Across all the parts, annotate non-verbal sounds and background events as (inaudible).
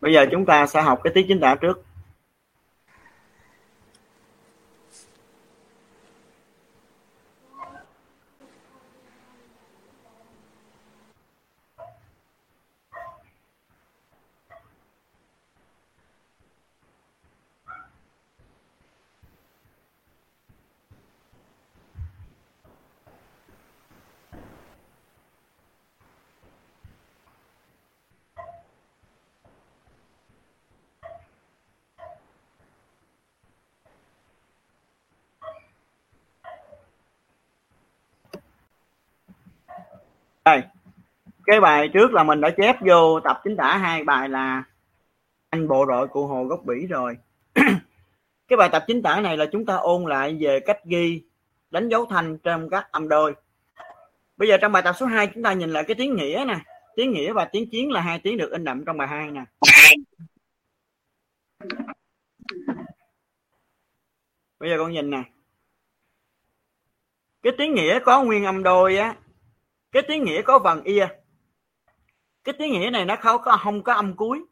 bây giờ chúng ta sẽ học cái tiết chính tả trước. Đây. Cái bài trước là mình đã chép vô tập chính tả hai bài là anh bộ đội cụ hồ gốc bỉ rồi. (clears throat) Cái bài tập chính tả này là chúng ta ôn lại về cách ghi, đánh dấu thanh trong các âm đôi. Bây giờ trong bài tập số 2 chúng ta nhìn lại cái tiếng nghĩa nè. Tiếng nghĩa và tiếng chiến là hai tiếng được in đậm trong bài 2 nè. Bây giờ con nhìn nè. Cái tiếng nghĩa có nguyên âm đôi á cái tiếng nghĩa có vần ia à? cái tiếng nghĩa này nó không có không có âm cuối.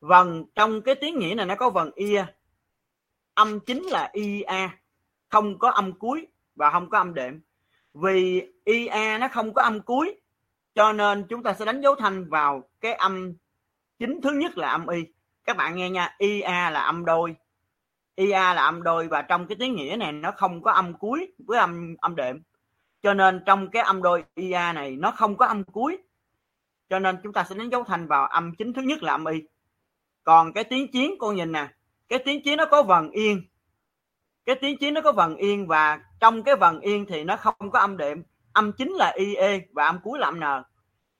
Vần trong cái tiếng nghĩa này nó có vần ia à? âm chính là ia không có âm cuối và không có âm đệm. Vì ia nó không có âm cuối, cho nên chúng ta sẽ đánh dấu thanh vào cái âm chính thứ nhất là âm y. Các bạn nghe nha ia là âm đôi. ia là âm đôi và trong cái tiếng nghĩa này nó không có âm cuối với âm âm đệm cho nên trong cái âm đôi ia này nó không có âm cuối. Cho nên chúng ta sẽ đánh dấu thanh vào âm chính thứ nhất là âm y. Còn cái tiếng chiến con nhìn nè cái tiếng chiến nó có vần yên. Cái tiếng chiến nó có vần yên và trong cái vần yên thì nó không có âm đệm. Âm chính là ie và âm cuối là âm n.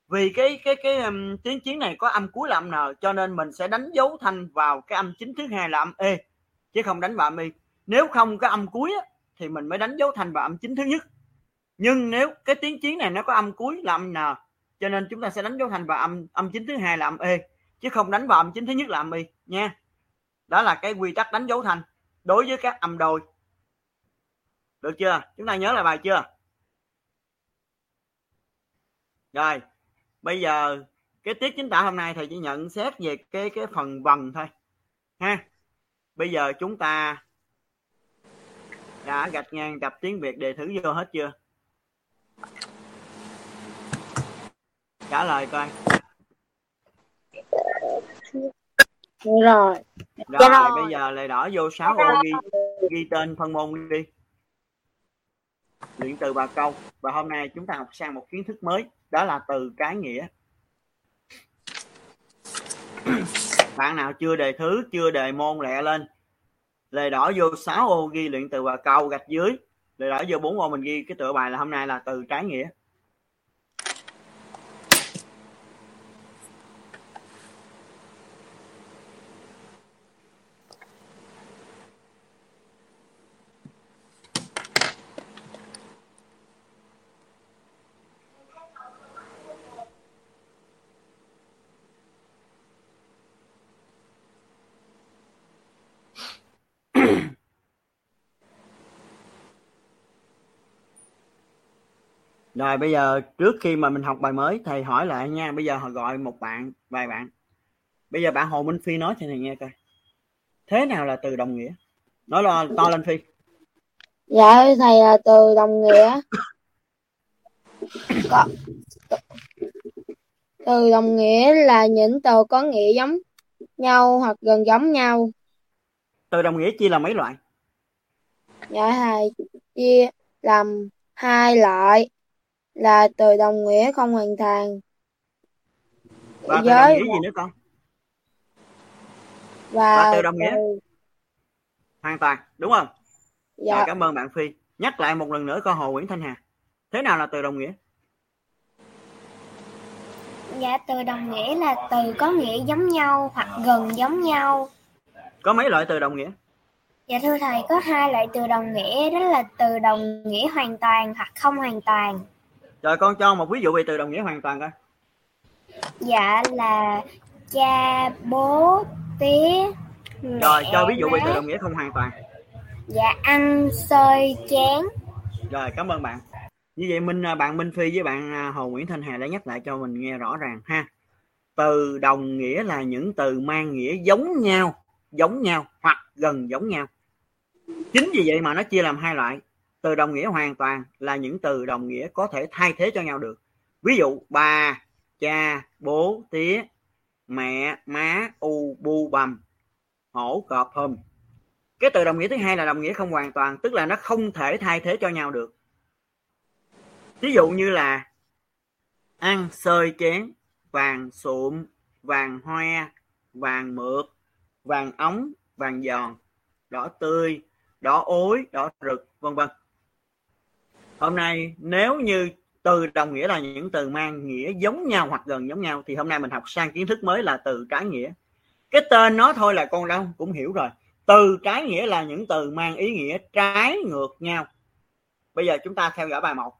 Vì cái cái cái um, tiếng chiến này có âm cuối là âm n cho nên mình sẽ đánh dấu thanh vào cái âm chính thứ hai là âm e chứ không đánh vào âm y. Nếu không có âm cuối á, thì mình mới đánh dấu thanh vào âm chính thứ nhất nhưng nếu cái tiếng chiến này nó có âm cuối là âm n, cho nên chúng ta sẽ đánh dấu thành vào âm âm chính thứ hai là âm e chứ không đánh vào âm chính thứ nhất là âm y nha. Đó là cái quy tắc đánh dấu thanh đối với các âm đôi. Được chưa? Chúng ta nhớ lại bài chưa? Rồi, bây giờ cái tiết chính tả hôm nay thầy chỉ nhận xét về cái cái phần vần thôi, ha. Bây giờ chúng ta đã gạch ngang tập tiếng việt đề thử vô hết chưa? Trả lời coi. Rồi. Rồi rồi, bây giờ lại đỏ vô 6 ô ghi ghi tên phân môn đi. Luyện từ ba câu. Và hôm nay chúng ta học sang một kiến thức mới đó là từ cái nghĩa. (clears throat) Bạn nào chưa đề thứ chưa đề môn lẹ lên lề đỏ vô 6 ô ghi luyện từ và câu gạch dưới để đỏ vô 4 ô mình ghi cái tựa bài là hôm nay là từ trái nghĩa. Rồi bây giờ trước khi mà mình học bài mới thầy hỏi lại nha. Bây giờ họ gọi một bạn, vài bạn. Bây giờ bạn Hồ Minh Phi nói cho thầy nghe coi. Thế nào là từ đồng nghĩa? Nói lo to lên Phi. Dạ thầy là từ đồng nghĩa. Có. Từ đồng nghĩa là những từ có nghĩa giống nhau hoặc gần giống nhau. Từ đồng nghĩa chia làm mấy loại? Dạ thầy chia làm hai loại là từ đồng nghĩa không hoàn thành. Và từ đồng nghĩa gì nữa con? Và, và từ đồng nghĩa. từ... hoàn toàn đúng không? Dạ. Rồi, cảm ơn bạn phi. Nhắc lại một lần nữa câu hồ nguyễn thanh hà. Thế nào là từ đồng nghĩa? Dạ từ đồng nghĩa là từ có nghĩa giống nhau hoặc gần giống nhau. Có mấy loại từ đồng nghĩa? Dạ thưa thầy có hai loại từ đồng nghĩa đó là từ đồng nghĩa hoàn toàn hoặc không hoàn toàn rồi con cho một ví dụ về từ đồng nghĩa hoàn toàn coi. Dạ là cha, bố, tía. Rồi cho ví dụ về từ đồng nghĩa không hoàn toàn. Dạ ăn, xơi, chén. Rồi cảm ơn bạn. Như vậy Minh à, bạn Minh Phi với bạn à, Hồ Nguyễn Thanh Hà đã nhắc lại cho mình nghe rõ ràng ha. từ đồng nghĩa là những từ mang nghĩa giống nhau giống nhau hoặc gần giống nhau chính vì vậy mà nó chia làm hai loại từ đồng nghĩa hoàn toàn là những từ đồng nghĩa có thể thay thế cho nhau được. Ví dụ, bà, cha, bố, tía, mẹ, má, u, bu, bầm, hổ, cọp, hùm. Cái từ đồng nghĩa thứ hai là đồng nghĩa không hoàn toàn, tức là nó không thể thay thế cho nhau được. Ví dụ như là ăn sơi chén, vàng sụm, vàng hoa vàng mượt vàng ống, vàng giòn, đỏ tươi, đỏ ối, đỏ rực, vân vân hôm nay nếu như từ đồng nghĩa là những từ mang nghĩa giống nhau hoặc gần giống nhau, thì hôm nay mình học sang kiến thức mới là từ trái nghĩa. Cái tên nó thôi là con đâu cũng hiểu rồi. Từ trái nghĩa là những từ mang ý nghĩa trái ngược nhau. Bây giờ chúng ta theo dõi bài một.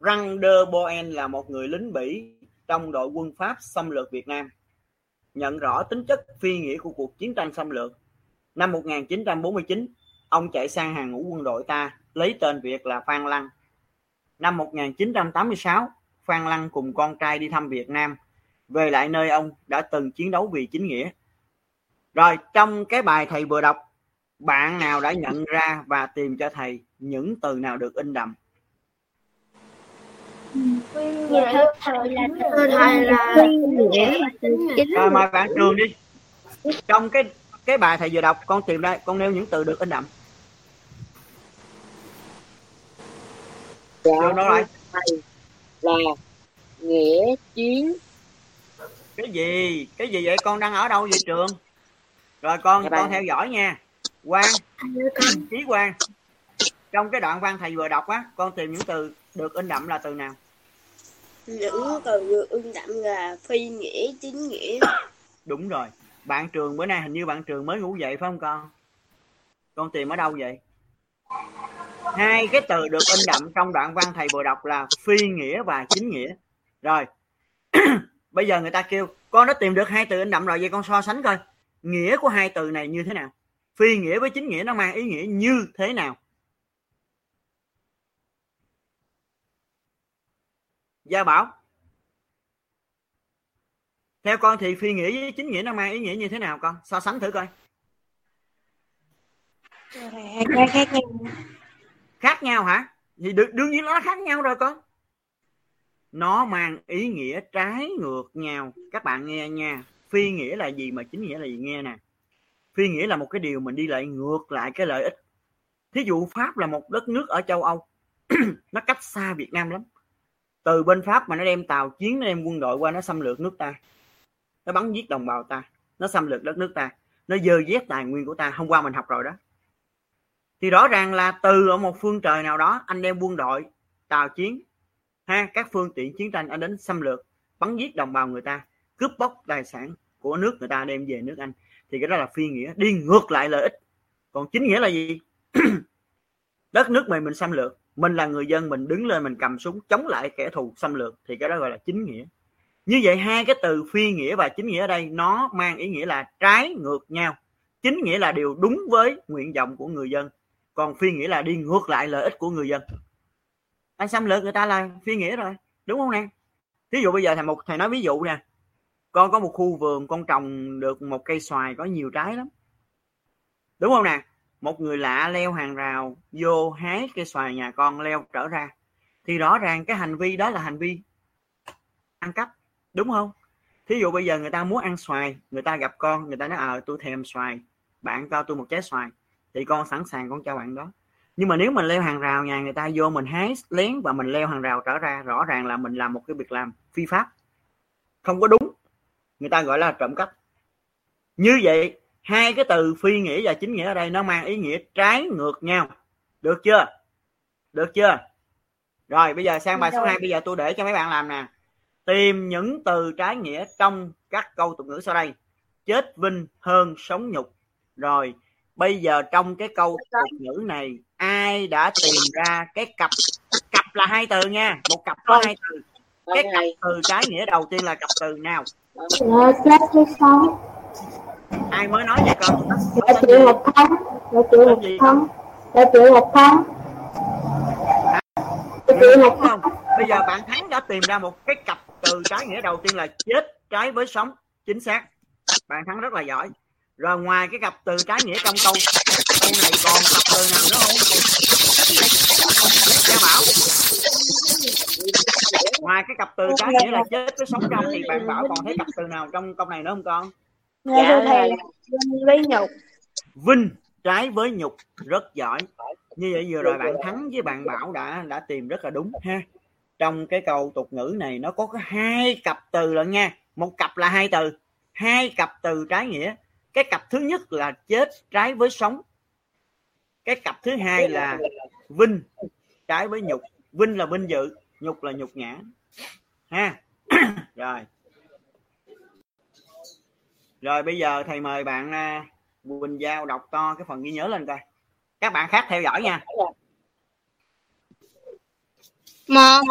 Răng de Boen là một người lính Bỉ trong đội quân Pháp xâm lược Việt Nam. Nhận rõ tính chất phi nghĩa của cuộc chiến tranh xâm lược. Năm 1949 ông chạy sang hàng ngũ quân đội ta lấy tên Việt là Phan Lăng. Năm 1986 Phan Lăng cùng con trai đi thăm Việt Nam. Về lại nơi ông đã từng chiến đấu vì chính nghĩa. Rồi trong cái bài thầy vừa đọc bạn nào đã nhận ra và tìm cho thầy những từ nào được in đậm? Dạ thưa thầy là Thưa thầy là rồi mời bạn trường đi. Trong cái cái bài thầy vừa đọc con tìm ra con nêu những từ được in đậm dạ. Trường đâu rồi thầy là nghĩa chiến. Cái gì? Cái gì vậy? Con đang ở đâu vậy trường? Rồi con Dạ con theo dõi nha. Quang chí quang. Trong cái đoạn văn thầy vừa đọc á con tìm những từ được in đậm là từ nào? Những từ được ưng đậm là phi nghĩa chính nghĩa. (coughs) Đúng rồi. Bạn trường bữa nay hình như bạn trường mới ngủ dậy phải không con? Con tìm ở đâu vậy hai cái từ được in đậm trong đoạn văn thầy vừa đọc là phi nghĩa và chính nghĩa. Rồi, (clears throat) bây giờ người ta kêu, con đã tìm được hai từ in đậm rồi, vậy con so sánh coi, nghĩa của hai từ này như thế nào? Phi nghĩa với chính nghĩa nó mang ý nghĩa như thế nào? Gia bảo, theo con thì phi nghĩa với chính nghĩa nó mang ý nghĩa như thế nào con? So sánh thử coi. Hai cái khác nhau khác nhau hả? Thì đương nhiên nó khác nhau rồi con. Nó mang ý nghĩa trái ngược nhau. Các bạn nghe nha. Phi nghĩa là gì mà chính nghĩa là gì? Nghe nè. Phi nghĩa là một cái điều mình đi lại ngược lại cái lợi ích. Thí dụ pháp là một đất nước ở châu âu. (clears throat) Nó cách xa việt nam lắm. Từ bên pháp mà nó đem tàu chiến, nó đem quân đội qua, nó xâm lược nước ta. Nó bắn giết đồng bào ta. Nó xâm lược đất nước ta. Nó dơ dét tài nguyên của ta. Hôm qua mình học rồi đó thì rõ ràng là từ ở một phương trời nào đó, anh đem quân đội, tàu chiến, ha, các phương tiện chiến tranh anh đến xâm lược, bắn giết đồng bào người ta, cướp bóc tài sản của nước người ta đem về nước anh. Thì cái đó là phi nghĩa, đi ngược lại lợi ích. Còn chính nghĩa là gì? (clears throat) Đất nước mình mình xâm lược, mình là người dân, mình đứng lên, mình cầm súng, chống lại kẻ thù xâm lược, thì cái đó gọi là chính nghĩa. Như vậy hai cái từ phi nghĩa và chính nghĩa ở đây, nó mang ý nghĩa là trái ngược nhau. Chính nghĩa là điều đúng với nguyện vọng của người dân còn phi nghĩa là đi ngược lại lợi ích của người dân. Anh xâm lược người ta là phi nghĩa rồi, đúng không nè? Ví dụ bây giờ thầy một thầy nói ví dụ nè. Con có một khu vườn, con trồng được một cây xoài, có nhiều trái lắm. Đúng không nè? Một người lạ leo hàng rào, vô hái cây xoài nhà con leo trở ra. Thì rõ ràng cái hành vi đó là hành vi ăn cắp, đúng không? Thí dụ bây giờ người ta muốn ăn xoài, người ta gặp con, người ta nói ờ tôi thèm xoài, bạn cho tôi một trái xoài thì con sẵn sàng con cho bạn đó. Nhưng mà nếu mình leo hàng rào nhà người ta vô mình hái lén và mình leo hàng rào trở ra rõ ràng là mình làm một cái việc làm phi pháp. Không có đúng. Người ta gọi là trộm cắp. Như vậy hai cái từ phi nghĩa và chính nghĩa ở đây nó mang ý nghĩa trái ngược nhau. Được chưa? Được chưa? Rồi bây giờ sang bài số 2 bây giờ tôi để cho mấy bạn làm nè. Tìm những từ trái nghĩa trong các câu tục ngữ sau đây. Chết vinh hơn sống nhục. Rồi bây giờ trong cái câu tục ngữ này ai đã tìm ra cái cặp? Cặp là hai từ nha một cặp có hai từ. Cái cặp từ trái nghĩa đầu tiên là cặp từ nào? Ai mới nói vậy con? Là chịu một tháng là chịu một tháng là chịu một một đúng không? Bây giờ bạn thắng đã tìm ra một cái cặp từ trái nghĩa đầu tiên là chết trái với sống. Chính xác. Bạn thắng rất là giỏi rồi ngoài cái cặp từ trái nghĩa trong câu câu này còn cặp từ nào nữa không? Gia bảo. Ngoài cái cặp từ trái nghĩa là chết với sống trong thì bạn bảo còn thấy cặp từ nào trong câu này nữa không con? Dạ thưa thầy là vinh với nhục. vinh trái với nhục rất giỏi. Như vậy vừa rồi bạn thắng với bạn bảo đã đã tìm rất là đúng ha. Trong cái câu tục ngữ này nó có hai cặp từ lận nha. Một cặp là hai từ hai cặp từ trái nghĩa cái cặp thứ nhất là chết trái với sống. Cái cặp thứ hai là vinh trái với nhục. Vinh là vinh dự, nhục là nhục nhã. Ha. (clears throat) Rồi. Rồi, bây giờ thầy mời bạn à, Quỳnh Giao đọc to cái phần ghi nhớ lên coi. Các bạn khác theo dõi nha. Một,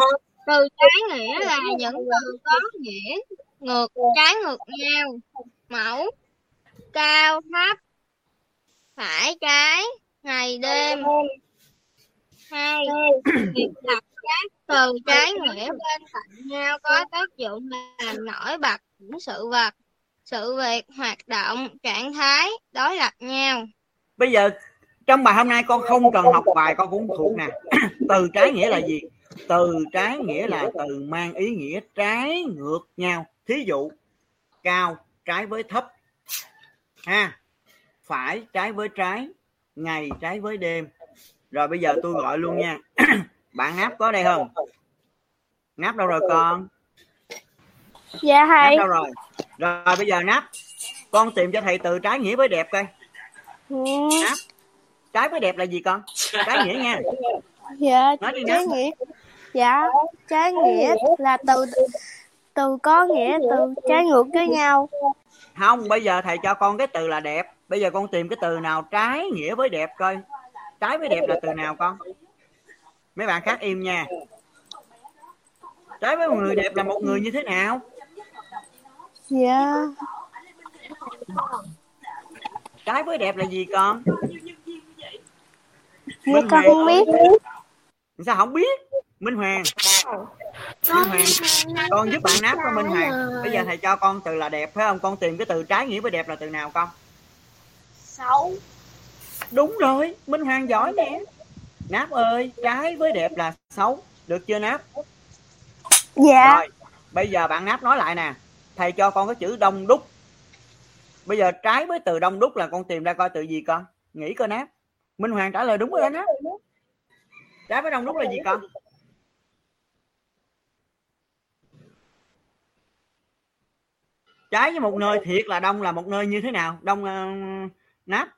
từ trái nghĩa là những từ có nghĩa, ngược trái ngược nhau. Mẫu cao thấp. Phải trái ngày đêm. Hai việc đặt các từ trái nghĩa bên cạnh nhau có tác dụng làm nổi bật những sự vật, sự việc, hoạt động, trạng thái đối lập nhau. Bây giờ, trong bài hôm nay con không cần học bài, con cũng thuộc nè. (clears throat) Từ trái nghĩa là gì? Từ trái nghĩa là từ mang ý nghĩa trái ngược nhau. Thí dụ, cao trái với thấp ha phải trái với trái ngày trái với đêm. Rồi bây giờ tôi gọi luôn nha. (clears throat) Bạn ngáp có đây không? Ngáp đâu rồi con? Dạ ngáp thầy. đâu rồi? Rồi bây giờ nắp con tìm cho thầy từ trái nghĩa với đẹp coi. Nắp trái với đẹp là gì con? Trái nghĩa nha. Dạ nói đi trái nghĩa. Dạ trái nghĩa là từ từ có nghĩa từ trái ngược với nhau. Không bây giờ thầy cho con cái từ là đẹp. Bây giờ con tìm cái từ nào trái nghĩa với đẹp coi. Trái với đẹp là từ nào con? Mấy bạn khác im nha. Trái với một người đẹp là một người như thế nào? Dạ. Trái với đẹp là gì con? Dạ Minh con không biết. sao không biết? Minh hoàng minh hoàng con giúp bạn náp con minh hoàng bây giờ thầy cho con từ là đẹp phải không? Con tìm cái từ trái nghĩa với đẹp là từ nào con? Xấu đúng rồi minh hoàng giỏi nè. náp ơi trái với đẹp là xấu được chưa náp? Dạ. Rồi bây giờ bạn náp nói lại nè. Thầy cho con cái chữ đông đúc. Bây giờ trái với từ đông đúc là con tìm ra coi từ gì con. Nghĩ coi náp. Minh hoàng trả lời đúng rồi đó náp. trái với đông đúc là gì con trái với một nơi thiệt là đông là một nơi như thế nào? Đông ờ, náp?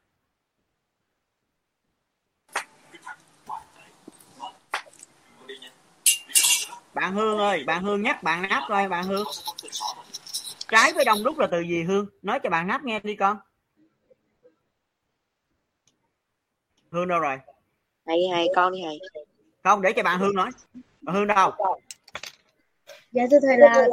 Bạn hương ơi bạn hương nhắc bạn náp coi bạn hương. Trái với đông đúc là từ gì hương? Nói cho bạn náp nghe đi con. Hương đâu rồi? Thầy thầy con đi thầy không để cho bạn hương nói. Bạn hương đâu? Dạ thưa thầy là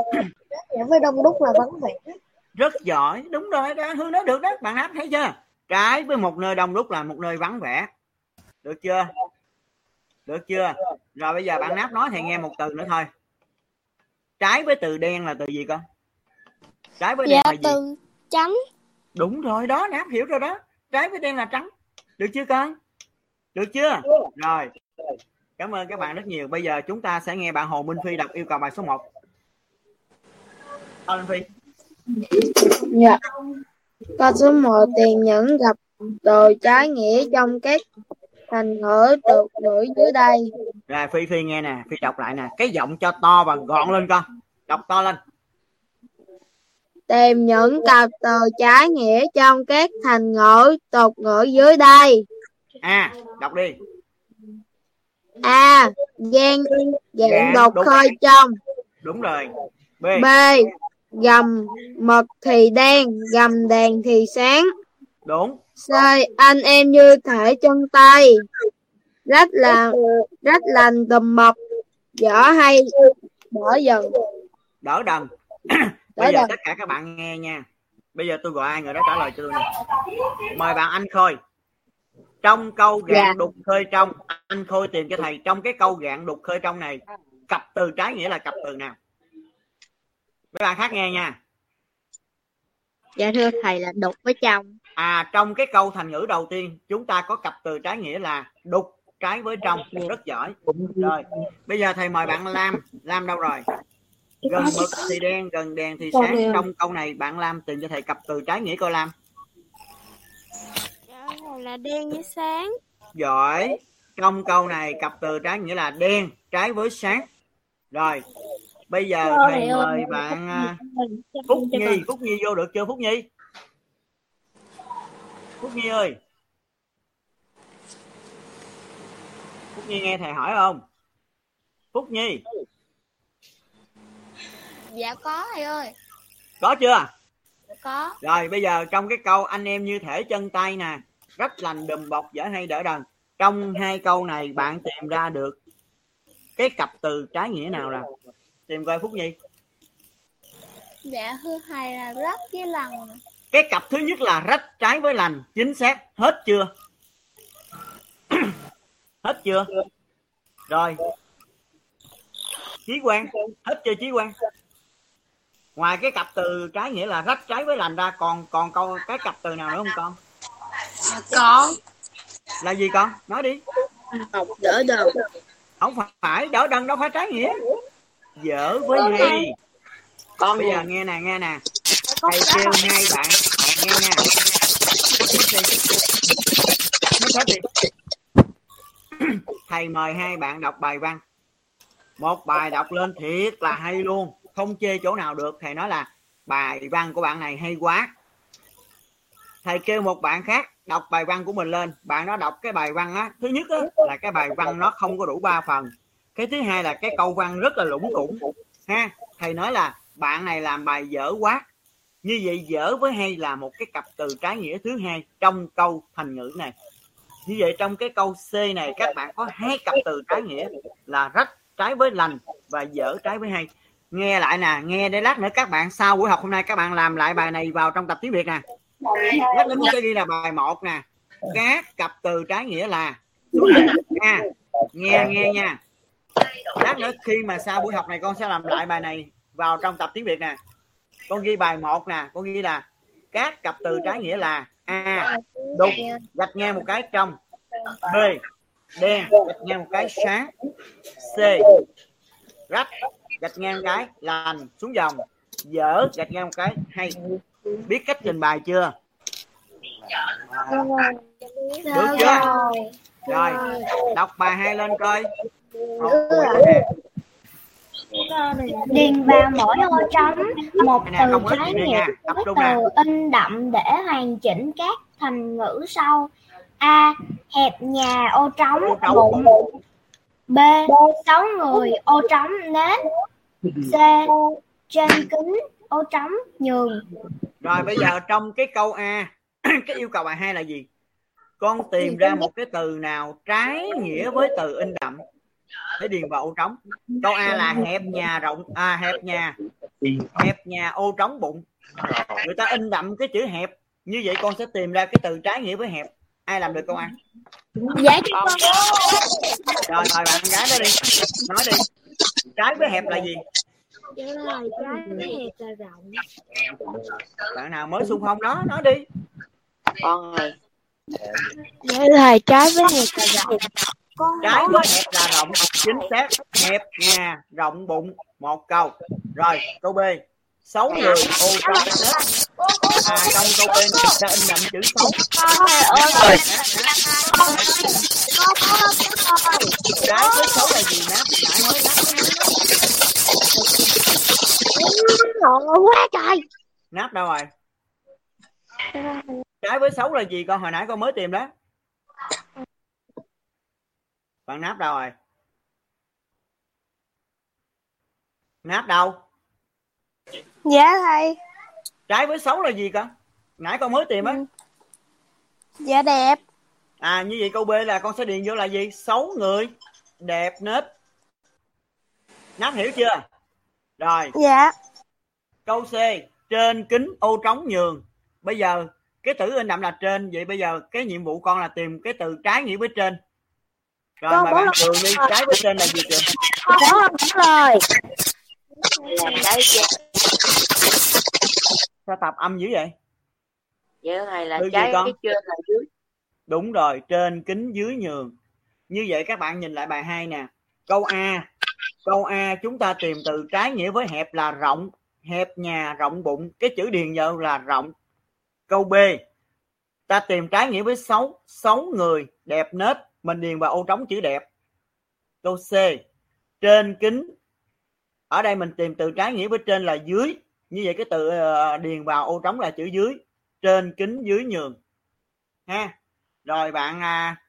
dạ (clears throat) với đông đúc là vắng vẻ. Rất giỏi. Đúng rồi đó. Hương nói được đó. Bạn náp thấy chưa? Trái với một nơi đông đúc là một nơi vắng vẻ. Được chưa? Được chưa? Rồi bây giờ bạn náp nói thầy nghe một từ nữa thôi. Trái với từ đen là từ gì con? Trái với đen Dạ là gì? từ trắng. đúng rồi đó. Náp hiểu rồi đó. Trái với đen là trắng. Được chưa con? Được chưa? Rồi. Cảm ơn các bạn rất nhiều. Bây giờ chúng ta sẽ nghe bạn hồ minh phi đọc yêu cầu bài số 1 Hồ minh phi Dạ. Câu số 1 tìm những gặp từ trái nghĩa trong các thành ngữ được gửi dưới đây. rồi phi phi nghe nè phi đọc lại nè cái giọng cho to và gọn lên con đọc to lên Tìm những cặp từ trái nghĩa trong các thành ngữ tục ngữ dưới đây. a đọc đi A. Gian Dạ, dạng đục đúng khơi trong. đúng rồi b B. Gầm mật thì đen, gầm đèn thì sáng. đúng C. Anh em như thể chân tay. Rất là rất lành tùm mập. Dở hay đỡ dần. đỡ đần bây giờ đần. tất cả các bạn nghe nha bây giờ tôi gọi ai người đó trả lời cho tôi nè mời bạn anh khôi trong câu gạn Dạ. đục khơi trong anh khôi tìm cho thầy trong cái câu gạn đục khơi trong này cặp từ trái nghĩa là cặp từ nào mấy bạn khác nghe nha. Dạ thưa thầy là đục với trong. à trong cái câu thành ngữ đầu tiên chúng ta có cặp từ trái nghĩa là đục trái với trong. Rất giỏi. Rồi bây giờ thầy mời bạn Lam. Lam đâu rồi? Gần mực thì đen gần đèn thì sáng. Trong câu này bạn Lam tìm cho thầy cặp từ trái nghĩa coi Lam. Dạ là đen với sáng. giỏi. Trong câu này cặp từ trái nghĩa là đen trái với sáng. Rồi bây giờ thầy mời bạn à, Phúc Nhi Phúc Nhi vô được chưa Phúc Nhi? Phúc Nhi ơi. Phúc Nhi nghe thầy hỏi không? Phúc Nhi. Dạ có thầy ơi. có chưa? Có. rồi bây giờ trong cái câu anh em như thể chân tay nè rất lành đùm bọc dở hay đỡ đần. Trong hai câu này bạn tìm ra được cái cặp từ trái nghĩa nào nào tìm coi Phúc Nhi. Dạ thưa thầy là rất với lần. cái cặp thứ nhất là rách trái với lành. Chính xác. Hết chưa? (clears throat) Hết chưa? Rồi. Chí quan hết chưa chí quan ngoài cái cặp từ trái nghĩa là rách trái với lành ra còn còn câu cái cặp từ nào nữa không con? Có. là gì con? Nói đi. Học đỡ đầu. không phải đỡ đần đâu phải trái nghĩa dở với hay con bây giờ nghe nè nghe nè. Thầy kêu hai bạn nghe nha. Mất hết đi. thầy mời hai bạn đọc bài văn. Một bài đọc lên thiệt là hay luôn. Không chê chỗ nào được. Thầy nói là bài văn của bạn này hay quá. Thầy kêu một bạn khác đọc bài văn của mình lên. Bạn đó đọc cái bài văn á. Thứ nhất á, là cái bài văn nó không có đủ ba phần cái thứ hai là cái câu văn rất là lủng củng ha, thầy nói là bạn này làm bài dở quá. Như vậy dở với hay là một cái cặp từ trái nghĩa thứ hai trong câu thành ngữ này. Như vậy trong cái câu C này, các bạn có hai cặp từ trái nghĩa là rách trái với lành và dở trái với hay. Nghe lại nè, nghe để lát nữa các bạn sau buổi học hôm nay các bạn làm lại bài này vào trong tập tiếng Việt nè. Lát nữa cái ghi là bài một nè. Các cặp từ trái nghĩa là nha nghe nghe nha lát nữa khi mà sau buổi học này con sẽ làm lại bài này vào trong tập tiếng Việt nè. Con ghi bài một nè, con ghi là các cặp từ trái nghĩa là a đục gạch ngang một cái trong, b, đen, gạch ngang một cái sáng, c, rách, gạch ngang một cái lành xuống dòng, dở, gạch ngang một cái hay. Biết cách trình bày chưa? Được chưa? Rồi, đọc bài hai lên coi điền vào mỗi ô trống. Một từ trái nghĩa với từ in đậm để hoàn chỉnh các thành ngữ sau. A hẹp nhà ô trống. Bụng. B sáu người ô trống. Nết c trên kính ô trống. Nhường. Rồi bây giờ trong cái câu a (clears throat) cái yêu cầu bài hai là gì? Con tìm ra một cái từ nào trái nghĩa với từ in đậm để điền vào ô trống câu a là hẹp nhà rộng à hẹp nhà hẹp nhà ô trống bụng. Người ta in đậm cái chữ hẹp như vậy con sẽ tìm ra cái từ trái nghĩa với hẹp. Ai làm được câu a? Dạ cho con. rồi mời bạn gái đó đi. Nói đi. Trái với hẹp là gì? Dạ lời trái với hẹp là rộng. bạn nào mới xung phong đó nói đi. Con ơi. Dạ lời trái với hẹp là rộng. Trái với hẹp là rộng chính xác hẹp nhà rộng bụng một câu. Rồi câu b. Sáu người ô hết à trong câu b này ta in đậm chữ xấu. Trái với xấu là gì nát nãy mới nát quá trời. nát đâu rồi? Trái với xấu là gì con? Hồi nãy con mới tìm đó bạn náp đâu rồi? Náp đâu? Dạ thầy. trái với xấu là gì con nãy con mới tìm á. Dạ đẹp. à như vậy câu b là con sẽ điền vô là gì? Xấu người đẹp nết. Náp hiểu chưa? Rồi. Dạ. câu c trên kính ô trống nhường. Bây giờ cái tử in đậm là trên vậy bây giờ cái nhiệm vụ con là tìm cái từ trái nghĩa với trên rồi Con mời bạn trường đi trái với trên là gì trường Dạ đúng rồi. làm đấy chưa sao tập âm dữ vậy? Dạ thầy là gì trái con? cái trên là dưới. đúng rồi trên kính dưới nhường. Như vậy các bạn nhìn lại bài 2 nè. Câu A. Câu A chúng ta tìm từ trái nghĩa với hẹp là rộng. Hẹp nhà rộng bụng. Cái chữ điền vào là rộng. Câu B. Ta tìm trái nghĩa với xấu xấu người đẹp nết mình điền vào ô trống chữ đẹp. Câu C trên kính. Ở đây mình tìm từ trái nghĩa với trên là dưới. Như vậy cái từ ờ, điền vào ô trống là chữ dưới. Trên kính dưới nhường. Ha. Rồi bạn à,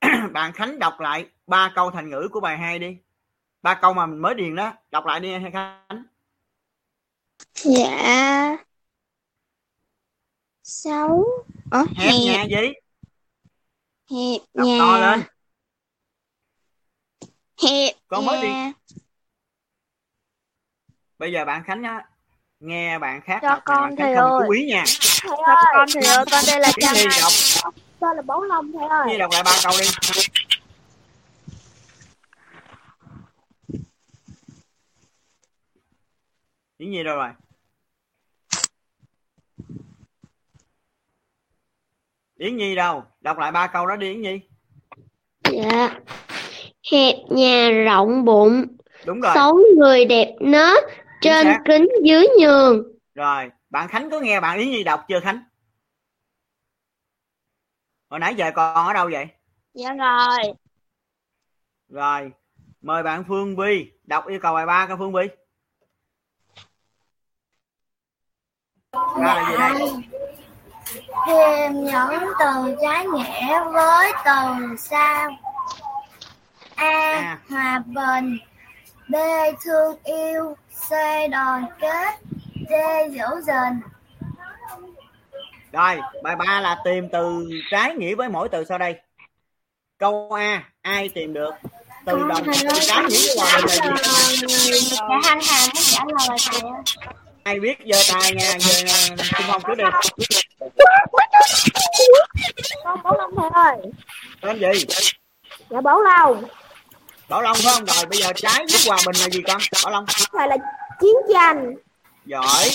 (clears throat) bạn Khánh đọc lại ba câu thành ngữ của bài 2 đi. Ba câu mà mình mới điền đó đọc lại đi ha Khánh. Dạ. Sáu. Ở hẹp, nhà gì hẹp đọc nhà. to lên Hẹp Con mới đi. nhà. bây giờ bạn Khánh á nghe bạn khác Cho đọc thì con bạn Khánh thầy không ơi. chú ý nha Thầy ơi, con thì ơi, con đây là Yến cha Nhi này. đọc Con là bóng lông thầy ơi. Nhi đọc lại ba câu đi Yến Nhi đâu rồi Yến Nhi đâu đọc lại ba câu đó đi Yến Nhi Dạ. Hẹp nhà rộng bụng, đúng rồi xấu người đẹp nết, trên kính dưới nhường. Rồi, bạn Khánh có nghe bạn Yến Nhi đọc chưa Khánh? Hồi nãy giờ con ở đâu vậy? Dạ rồi. Rồi, mời bạn Phương Vi đọc yêu cầu bài 3 coi Phương Vi. Ra là gì đây? Thêm những từ trái nghĩa với từ sau. A. À. Hòa bình B. Thương yêu C. Đoàn kết D. Giữ gìn Rồi, bài 3 là tìm từ trái nghĩa với mỗi từ sau đây. Câu A, ai tìm được? Từ đồng từ trái nghĩa với hòa bình là gì? Dạ Thanh Hà muốn trả lời thầy. Ai biết giơ tay nha, giơ xung phong trước đi. Con bóng lông thầy ơi. Tên gì? Dạ bóng lông. Bảo Long phải không? Rồi bây giờ trái với hòa bình là gì con? Bảo Long. Thầy là chiến tranh. giỏi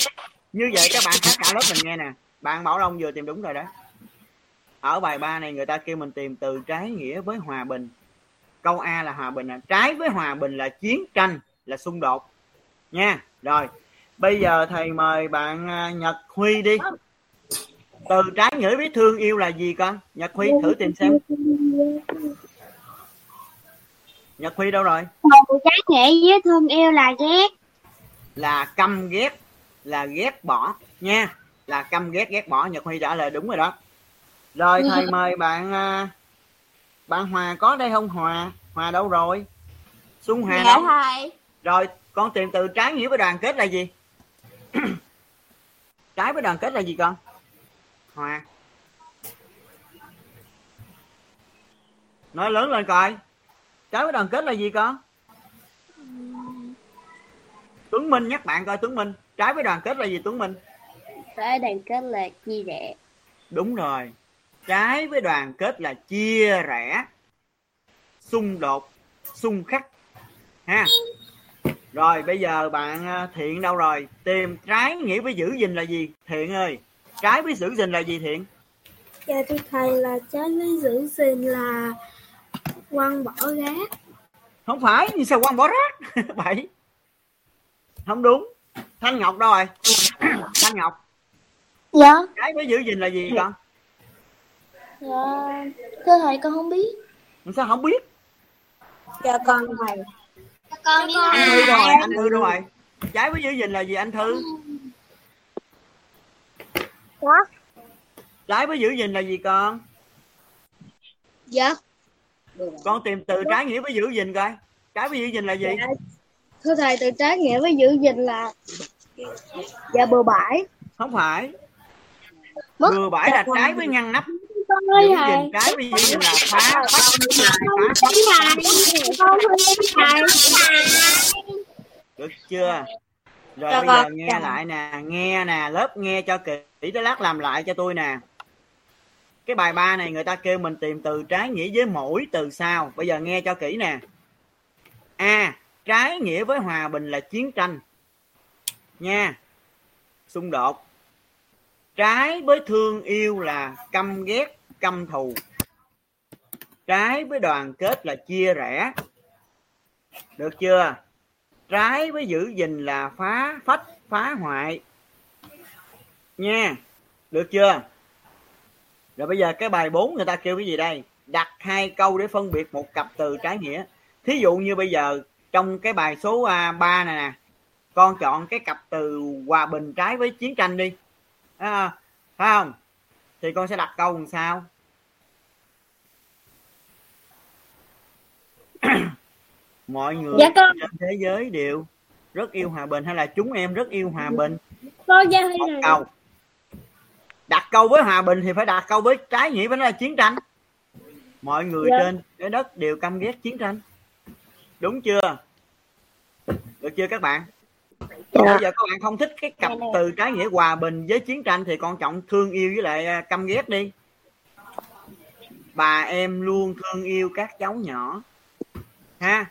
như vậy các bạn khác cả lớp mình nghe nè bạn bảo long vừa tìm đúng rồi đó ở bài 3 này người ta kêu mình tìm từ trái nghĩa với hòa bình câu a là hòa bình trái với hòa bình là chiến tranh là xung đột nha rồi bây giờ thầy mời bạn à, nhật huy đi từ trái nghĩa với thương yêu là gì con? Nhật huy thử tìm xem. Nhật huy đâu rồi? Từ trái nghĩa với thương yêu là ghét. là căm ghét là ghét bỏ. Nha là căm ghét ghét bỏ. Nhật huy trả lời đúng rồi đó. Rồi thầy mời bạn à, bạn hòa có đây không hòa? Hòa đâu rồi? Xuân hòa Dạ đâu thầy. rồi con tìm từ trái nghĩa với đoàn kết là gì? (clears throat) Trái với đoàn kết là gì con hòa nói lớn lên coi. Trái với đoàn kết là gì con? Tuấn minh nhắc bạn coi tuấn minh. Trái với đoàn kết là gì tuấn minh? Trái đoàn kết là chia rẽ. đúng rồi. Trái với đoàn kết là chia rẽ. Xung đột xung khắc. Ha. Rồi bây giờ bạn à, thiện đâu rồi? Tìm trái nghĩa với giữ gìn là gì? Thiện ơi trái với giữ gìn là gì thiện? Dạ thưa thầy là trái với giữ gìn là quăng bỏ rác. không phải nhưng sao quăng bỏ rác? (laughs) Bảy không đúng. Thanh ngọc đâu rồi? Thanh ngọc. Dạ. trái với giữ gìn là gì con Dạ. Thưa thầy con không biết. sao không biết? Dạ con thầy. Con đi anh thư đâu rồi? anh thư đâu rồi? Trái với giữ gìn là gì anh thư Dạ. trái với giữ gìn là gì con Dạ. con tìm từ trái nghĩa với giữ gìn coi trái với giữ gìn là gì Thưa thầy từ trái nghĩa với giữ gìn là Dạ bừa bãi. không phải Mất bừa bãi là trái với ngăn nắp con giữ ơi thầy. gìn trái với giữ gìn là phá phá thầy. được chưa rồi Cho bây con. giờ nghe lại nè nghe nè lớp nghe cho kỹ tới lát làm lại cho tôi nè. Cái bài ba này người ta kêu mình tìm từ trái nghĩa với mỗi từ sau. Bây giờ nghe cho kỹ nè. A trái nghĩa với hòa bình là chiến tranh. Nha. Xung đột. Trái với thương yêu là căm ghét căm thù. Trái với đoàn kết là chia rẽ. Được chưa trái với giữ gìn là phá phách phá hoại. Nha được chưa? Rồi bây giờ cái bài 4 người ta kêu cái gì đây? Đặt hai câu để phân biệt một cặp từ trái nghĩa. Thí dụ như bây giờ trong cái bài số à, 3 này nè con chọn cái cặp từ hòa bình trái với chiến tranh đi. À, phải không? Thì con sẽ đặt câu làm sao? (clears throat) mọi người Dạ con. trên thế giới đều rất yêu hòa bình hay là chúng em rất yêu hòa bình? Con giao một này. câu. Đặt câu với hòa bình thì phải đặt câu với trái nghĩa với nó là chiến tranh. Mọi người Dạ. trên trái đất đều căm ghét chiến tranh. Đúng chưa? Được chưa các bạn? Còn bây giờ các bạn không thích cái cặp từ trái nghĩa hòa bình với chiến tranh thì con trọng thương yêu với lại à, căm ghét đi. Bà em luôn thương yêu các cháu nhỏ. Ha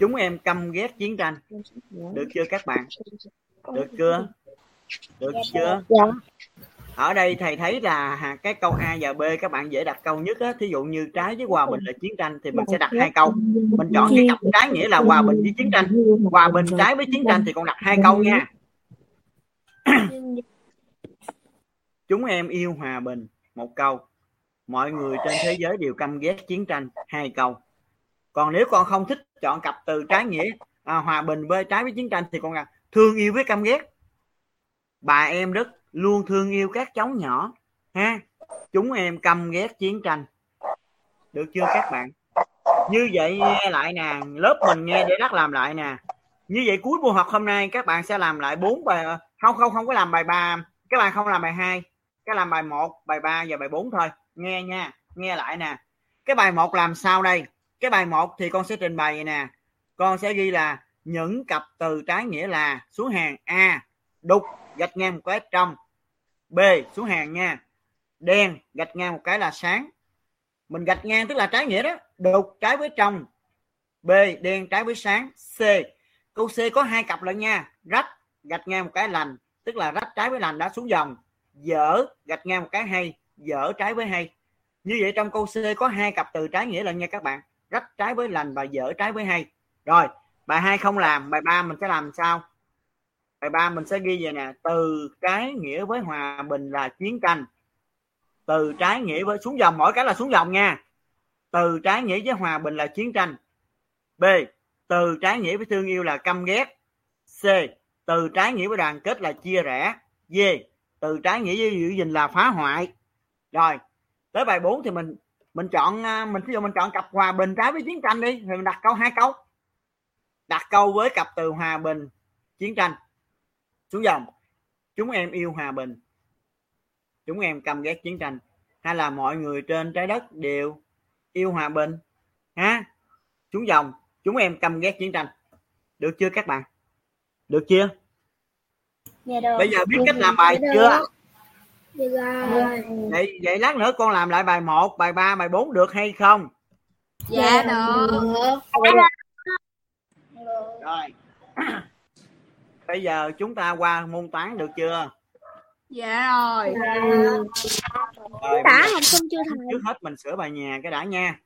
chúng em căm ghét chiến tranh. Được chưa các bạn? Được chưa? Được chưa? Dạ. ở đây thầy thấy là cái câu A và B các bạn dễ đặt câu nhất á. Thí dụ như trái với hòa bình là chiến tranh thì mình sẽ đặt hai câu. Mình chọn cái cặp trái nghĩa là hòa bình với chiến tranh. Hòa bình trái với chiến tranh thì con đặt hai câu nha. (coughs) Chúng em yêu hòa bình. Một câu. Mọi người trên thế giới đều căm ghét chiến tranh. Hai câu còn nếu con không thích chọn cặp từ trái nghĩa à, hòa bình với trái với chiến tranh thì con đặt thương yêu với căm ghét. Bà em rất luôn thương yêu các cháu nhỏ ha? Chúng em căm ghét chiến tranh. Được chưa các bạn? Như vậy nghe lại nè lớp mình nghe để đắc làm lại nè. Như vậy cuối buổi học hôm nay các bạn sẽ làm lại bốn bài ờ, không không không có làm bài ba các bạn không làm bài hai các làm bài một bài ba và bài bốn thôi. Nghe nha nghe lại nè. Cái bài một làm sao đây? Cái bài 1 thì con sẽ trình bày vậy nè. Con sẽ ghi là những cặp từ trái nghĩa là xuống hàng A, đục, gạch ngang một cái trong. B xuống hàng nha, đen, gạch ngang một cái là sáng. Mình gạch ngang tức là trái nghĩa đó, đục trái với trong. B, đen trái với sáng. C, câu C có hai cặp lận nha, rách, gạch ngang một cái lành, tức là rách trái với lành đã xuống dòng. Dở, gạch ngang một cái hay, dở trái với hay. Như vậy trong câu C có hai cặp từ trái nghĩa lận nha các bạn rách trái với lành và dở trái với hay. Rồi, bài hai không làm, bài ba mình sẽ làm sao? Bài ba mình sẽ ghi vậy nè, từ cái nghĩa với hòa bình là chiến tranh. Từ trái nghĩa với, xuống dòng, mỗi cái là xuống dòng nha. Từ trái nghĩa với hòa bình là chiến tranh. B, từ trái nghĩa với thương yêu là căm ghét. C, từ trái nghĩa với đoàn kết là chia rẽ. D, từ trái nghĩa với giữ gìn là phá hoại. Rồi, tới bài 4 thì mình mình chọn à, mình ví dụ mình chọn cặp hòa bình trái với chiến tranh đi thì mình đặt câu hai câu. Đặt câu với cặp từ hòa bình chiến tranh. Xuống dòng. Chúng em yêu hòa bình. Chúng em căm ghét chiến tranh. Hay là mọi người trên trái đất đều yêu hòa bình. Ha? Xuống dòng. Chúng em căm ghét chiến tranh. Được chưa các bạn? Được chưa? Dạ được. bây giờ biết cách làm bài chưa Dạ rồi. vậy vậy lát nữa con làm lại bài 1, bài 3, bài 4 được hay không Dạ được. rồi bây giờ chúng ta qua môn toán được chưa Dạ rồi. rồi Đã học xong chưa thầy? trước hết mình sửa bài nhà cái đã nha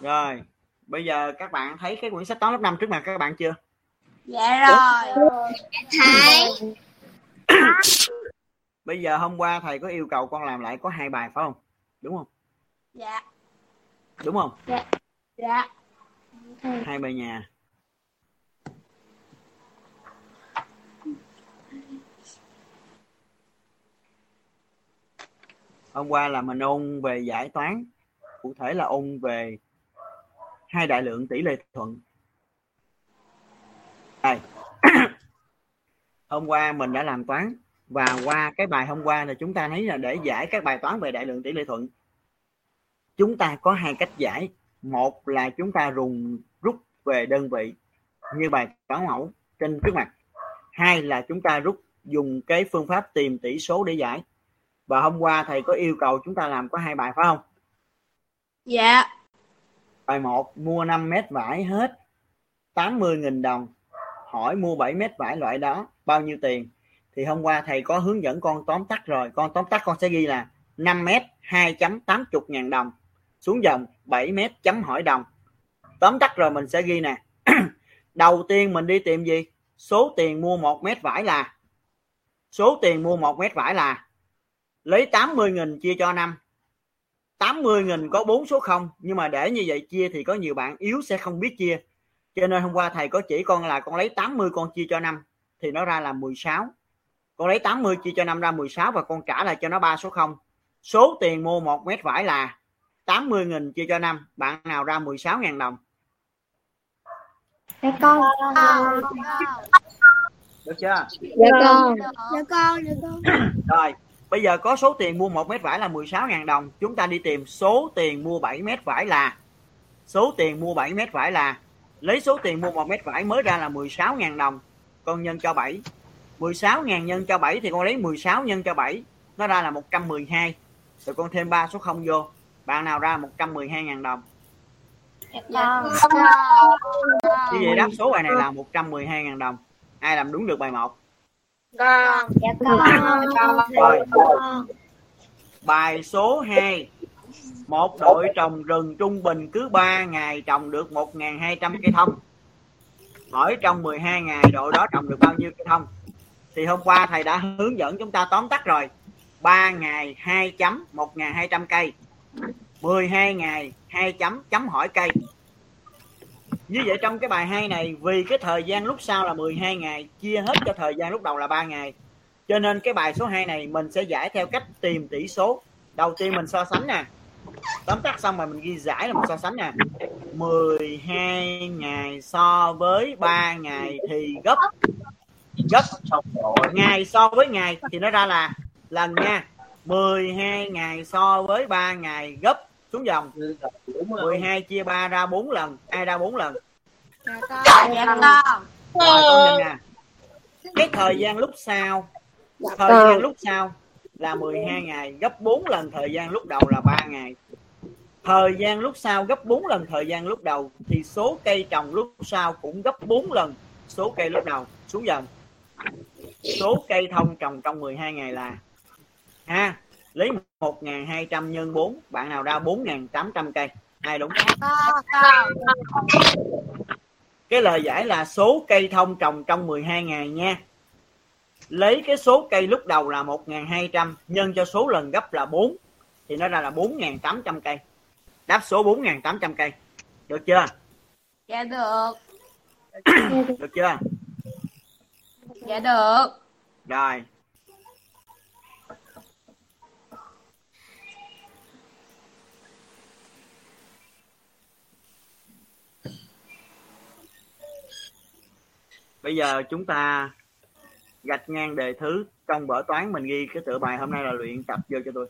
rồi bây giờ các bạn thấy cái quyển sách toán lớp 5 trước mặt các bạn chưa Dạ rồi. Thầy. (coughs) bây giờ hôm qua thầy có yêu cầu con làm lại có hai bài phải không đúng không Dạ. đúng không Dạ. hai bài nhà hôm qua là mình ôn về giải toán cụ thể là ôn về hai đại lượng tỷ lệ thuận. Đây. (clears throat) hôm qua mình đã làm toán, và qua cái bài hôm qua là chúng ta thấy là để giải các bài toán về đại lượng tỷ lệ thuận, chúng ta có hai cách giải. Một là chúng ta rùng rút về đơn vị như bài toán mẫu trên trước mặt. Hai là chúng ta rút dùng cái phương pháp tìm tỷ số để giải. Và hôm qua thầy có yêu cầu chúng ta làm có hai bài phải không? Dạ bài 1 mua 5 mét vải hết 80.000 đồng. Hỏi mua 7 mét vải loại đó, bao nhiêu tiền? Thì hôm qua thầy có hướng dẫn con tóm tắt rồi. Con tóm tắt con sẽ ghi là 5 mét 2.80 ngàn đồng. Xuống dòng 7 mét chấm hỏi đồng. Tóm tắt rồi mình sẽ ghi nè. (clears throat) Đầu tiên mình đi tìm gì? Số tiền mua 1 mét vải là, số tiền mua 1 mét vải là, lấy 80.000 chia cho 5 80.000 có 4 số 0 nhưng mà để như vậy chia thì có nhiều bạn yếu sẽ không biết chia cho nên hôm qua thầy có chỉ con là con lấy 80 con chia cho 5 thì nó ra là 16 con lấy 80 chia cho 5 ra 16 và con trả lại cho nó 3 số 0 số tiền mua 1 mét vải là 80.000 chia cho 5 bạn nào ra 16.000 đồng Dạ con. được chưa Dạ con. Dạ con, dạ con. rồi bây giờ có số tiền mua 1 mét vải là 16.000 đồng. Chúng ta đi tìm số tiền mua 7 mét vải là số tiền mua 7 mét vải là lấy số tiền mua 1 mét vải mới ra là 16.000 đồng. Con nhân cho 7 16.000 nhân cho 7 thì con lấy 16 nhân cho 7 nó ra là 112 rồi con thêm 3 số 0 vô. Bạn nào ra 112.000 đồng. Dạ. con. như vậy đáp số bài này là 112.000 đồng. Ai làm đúng được bài 1 Con. Dạ con. rồi bài số 2 một đội trồng rừng trung bình cứ 3 ngày trồng được 1.200 cây thông. Hỏi trong 12 ngày đội đó trồng được bao nhiêu cây thông? Thì hôm qua thầy đã hướng dẫn chúng ta tóm tắt rồi. 3 ngày 2 chấm 1.200 cây. 12 ngày 2 chấm chấm hỏi cây như vậy trong cái bài hai này, vì cái thời gian lúc sau là 12 ngày, chia hết cho thời gian lúc đầu là 3 ngày. Cho nên cái bài số 2 này mình sẽ giải theo cách tìm tỷ số. Đầu tiên mình so sánh nè. Tóm tắt xong rồi mình ghi giải là mình so sánh nè. 12 ngày so với 3 ngày thì gấp. Gấp. Ngày so với ngày thì nó ra là, lần nha. 12 ngày so với 3 ngày gấp xuống dòng. 12 chia 3 ra 4 lần ai ra 4 lần? Dạ con. rồi con nhìn nè. Cái thời gian lúc sau thời gian lúc sau là 12 ngày gấp 4 lần thời gian lúc đầu là 3 ngày. Thời gian lúc sau gấp 4 lần thời gian lúc đầu thì số cây trồng lúc sau cũng gấp 4 lần số cây lúc đầu. Xuống dần số cây thông trồng trong 12 ngày là ha lấy 1.200 nhân 4 bạn nào ra 4.800 cây. Ai đúng? Cái lời giải là số cây thông trồng trong 12 ngày nha. Lấy cái số cây lúc đầu là 1.200 nhân cho số lần gấp là 4 thì nó ra là 4.800 cây. Đáp số 4.800 cây. Được chưa? Dạ được. được chưa? Dạ được. rồi bây giờ chúng ta gạch ngang đề thứ. Trong vở toán mình ghi cái tựa bài hôm nay là luyện tập vô cho tôi.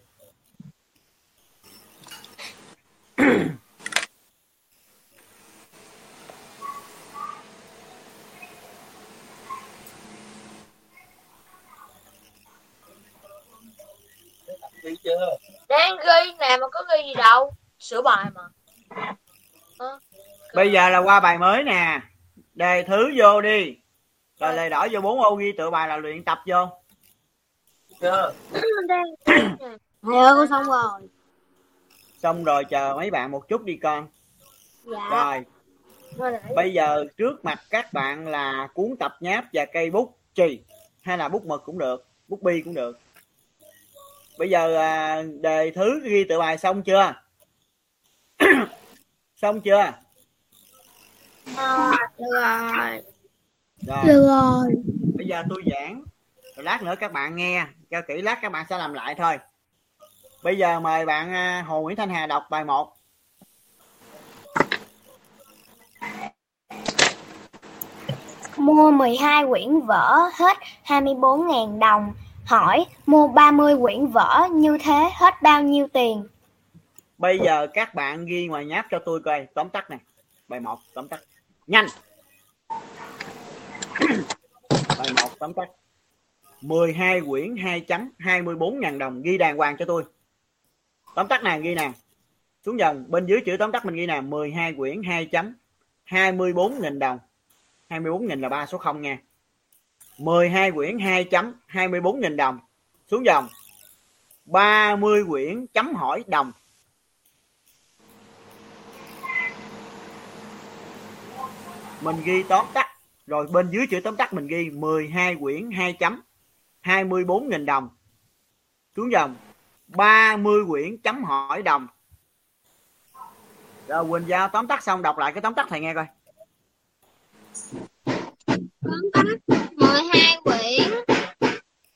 Đang ghi nè mà có ghi gì đâu. Sửa bài mà. bây giờ là qua bài mới nè. Đề thứ vô đi rồi lời đỏ vô bốn ô ghi tựa bài là luyện tập vô. Thầy (coughs) ơi, con xong rồi. xong rồi chờ mấy bạn một chút đi con. Dạ. rồi. Bây giờ trước mặt các bạn là cuốn tập nháp và cây bút chì. Hay là bút mực cũng được bút bi cũng được. Bây giờ à, đề thứ ghi tựa bài xong chưa? (coughs) Xong chưa? Được rồi. Rồi. Được rồi. bây giờ tôi giảng. Rồi lát nữa các bạn nghe. Cho kỹ lát các bạn sẽ làm lại thôi. Bây giờ mời bạn à, Hồ Nguyễn Thanh Hà đọc bài 1 Mua 12 quyển vở hết 24.000 đồng. Hỏi mua 30 quyển vở như thế hết bao nhiêu tiền? bây giờ các bạn ghi ngoài nháp cho tôi coi. Tóm tắt này. Bài 1 tóm tắt. Nhanh bài 1 tóm tắt. 12 quyển 2 chấm 24.000 đồng. Ghi đàng hoàng cho tôi. Tóm tắt nè ghi nè xuống dòng, bên dưới chữ tóm tắt mình ghi nè 12 quyển 2 chấm 24.000 đồng. 24.000 là ba số 0 nha. 12 quyển 2 chấm 24.000 đồng. Xuống dòng 30 quyển chấm hỏi đồng. Mình ghi tóm tắt rồi bên dưới chữ tóm tắt mình ghi 12 quyển 2 chấm 24.000 đồng. Xuống dòng 30 quyển chấm hỏi đồng. Rồi Quỳnh Giao tóm tắt xong đọc lại cái tóm tắt thầy nghe coi. Tóm tắt 12 quyển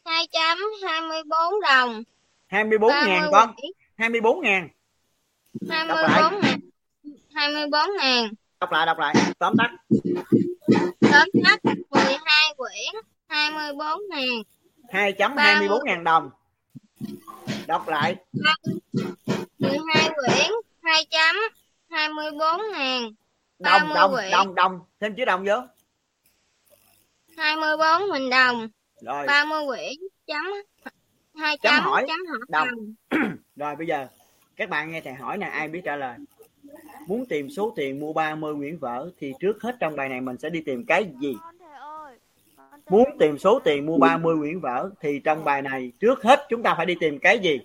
2 chấm 24 đồng. 24 ngàn 30 con. quyển. 24 ngàn. 24 ngàn 24 ngàn. Đọc lại đọc lại. Tóm tắt tóm tắt 12 quyển 24 ngàn. 2 chấm 30. 24 ngàn đồng. Đọc lại. 12 quyển 2 chấm 24 ngàn. Đồng 30 đồng quyển. đồng đồng. Thêm chữ đồng vô. 24 nghìn đồng. Rồi. 30 quyển chấm 2 Chấm chấm hỏi. chấm hỏi Đồng. đồng. (clears throat) Rồi bây giờ các bạn nghe thầy hỏi nè ai biết trả lời muốn tìm số tiền mua 30 quyển vở thì trước hết trong bài này mình sẽ đi tìm cái gì? Muốn tìm số tiền mua 30 quyển vở thì trong bài này trước hết chúng ta phải đi tìm cái gì?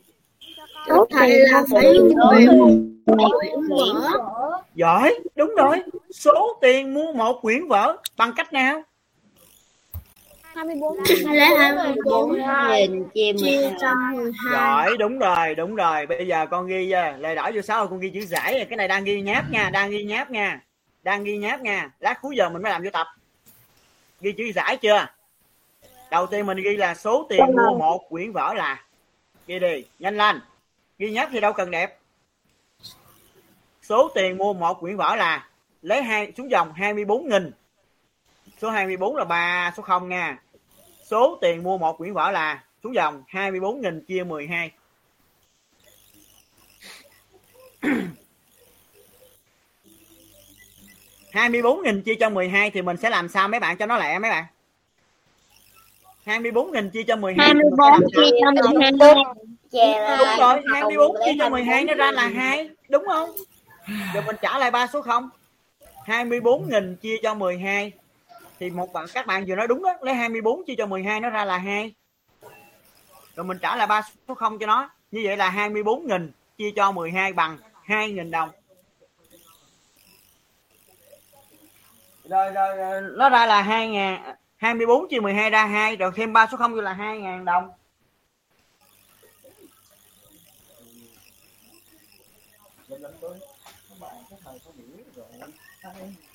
Thầy là phải mua quyển vở. giỏi đúng rồi. Số tiền mua một quyển vở bằng cách nào 24 hay lấy 24 Nhìn chia chia cho 12. giỏi đúng rồi đúng rồi. Bây giờ con ghi nha. Lời đỏ vô sáu con ghi chữ giải cái này đang ghi nháp nha đang ghi nháp nha. Đang ghi nháp nha. Lát cuối giờ mình mới làm vô tập. Ghi chữ giải chưa? Đầu tiên mình ghi là số tiền mua một quyển vở là. Ghi đi nhanh lên. Ghi nháp thì đâu cần đẹp. Số tiền mua một quyển vở là lấy hai xuống dòng 24 nghìn. Số 24 là ba số 0 nha số tiền mua một quyển vở là xuống dòng 24 nghìn chia 12 24 (clears throat) nghìn chia cho 12 thì mình sẽ làm sao mấy bạn? Cho nó lẹ mấy bạn. 24 nghìn chia cho 12 thì mình sẽ 24 làm sao? chia cho 12 chè là đúng rồi là 24 lấy chia cho 24 12 nó ra là 2 đúng không? Giờ mình trả lại ba số 0 24 nghìn chia cho 12 thì một bạn các bạn vừa nói đúng đó. Lấy 24 chia cho 12 nó ra là 2 rồi mình trả lại ba số 0 cho nó. Như vậy là 24.000 chia cho 12 bằng 2.000 đồng. Rồi, rồi, rồi nó ra là 2 ngàn 24 chia 12 ra 2 rồi thêm 3 số 0 vô là 2 ngàn đồng. Thank you.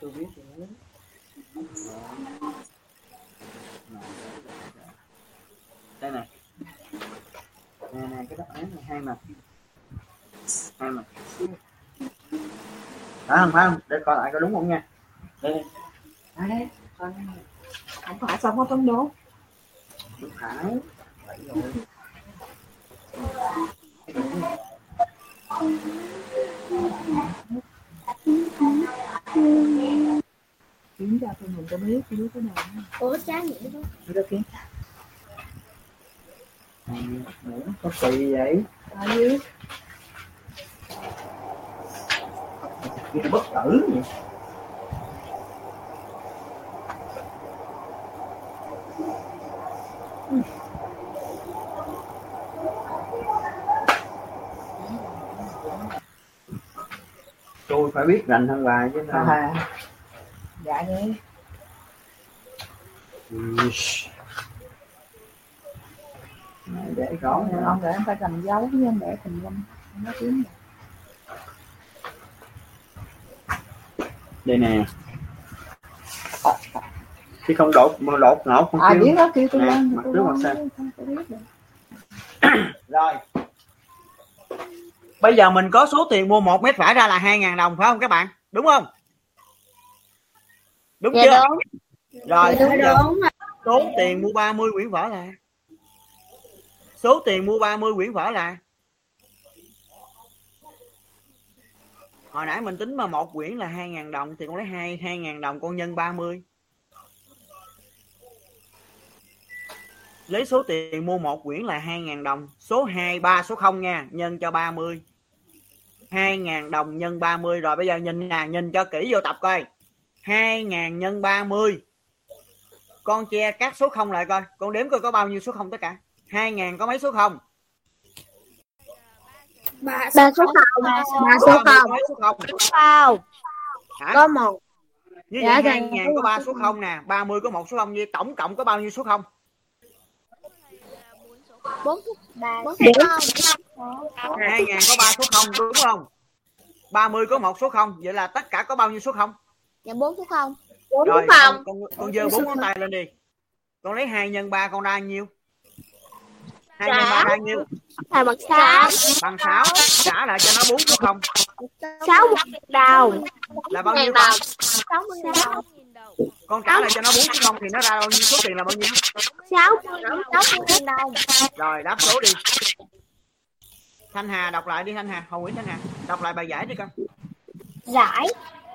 Tôi biết đây này. Nè nè cái đáp án này hai mặt hai mặt phải không phải không? Để coi lại có đúng không nha. Đây đây không phải sao có tấm đố. Không phải. Phải rồi kiếm ra tôi mình cho biết biết cái nào Ủa trái nghĩa đó. Nó kiếm. Có kỳ vậy? À dưới cái bất tử vậy tôi phải biết rành hơn bà chứ sao à dạ. Này để có ông, ông để phải cầm dấu với em để cầm dâm nó kiếm đây nè. Chứ không mà đột ngột không à kêu. biết đó kêu tôi Nè, lên mặt trước mặt được. (coughs) rồi bây giờ mình có số tiền mua một mét vải ra là 2.000 đồng phải không các bạn? Đúng không? Đúng Dạ chưa? đúng. Rồi Đúng giờ đúng rồi. số tiền mua 30 quyển vở là số tiền mua 30 quyển vở là hồi nãy mình tính mà một quyển là 2.000 đồng thì con lấy hai 2.000 đồng con nhân 30 lấy số tiền mua một quyển là 2.000 đồng số 2 3 số 0 nha nhân cho 30 2.000 đồng nhân 30 rồi bây giờ nhìn nè nhìn cho kỹ vô tập coi. 2.000 nhân 30 con che các số 0 lại coi con đếm coi có bao nhiêu số 0 tất cả. 2.000 có mấy số 0 ba ba số không. ba số ba số có không. mấy số 0 không hả? Có một. Như Dạ, vậy thầy. 2.000 có 3 số 0 nè 30 có một số 0 như tổng cộng có bao nhiêu số 0 ba bốn 2.000 có 3 số 0 đúng không? 30 có một số 0 vậy là tất cả có bao nhiêu số 0 dạ bốn số không. Rồi con, con, con giơ bốn ngón tay lên đi. Con lấy 2 nhân 3 con ra nhiêu? 2 nhân 3 ra nhiêu? Thầy bằng sáu. Bằng 6 trả lại cho nó 4 số 0 sáu mươi đồng. Là bao nhiêu sáu mươi đồng con trả lại cho nó 4 số 0 thì nó ra bao nhiêu? Số tiền là bao nhiêu? Sáu sáu mươi đồng. Rồi đáp số đi. Thanh Hà đọc lại đi Thanh Hà. Hồ Nguyễn Thanh Hà đọc lại bài giải đi con giải.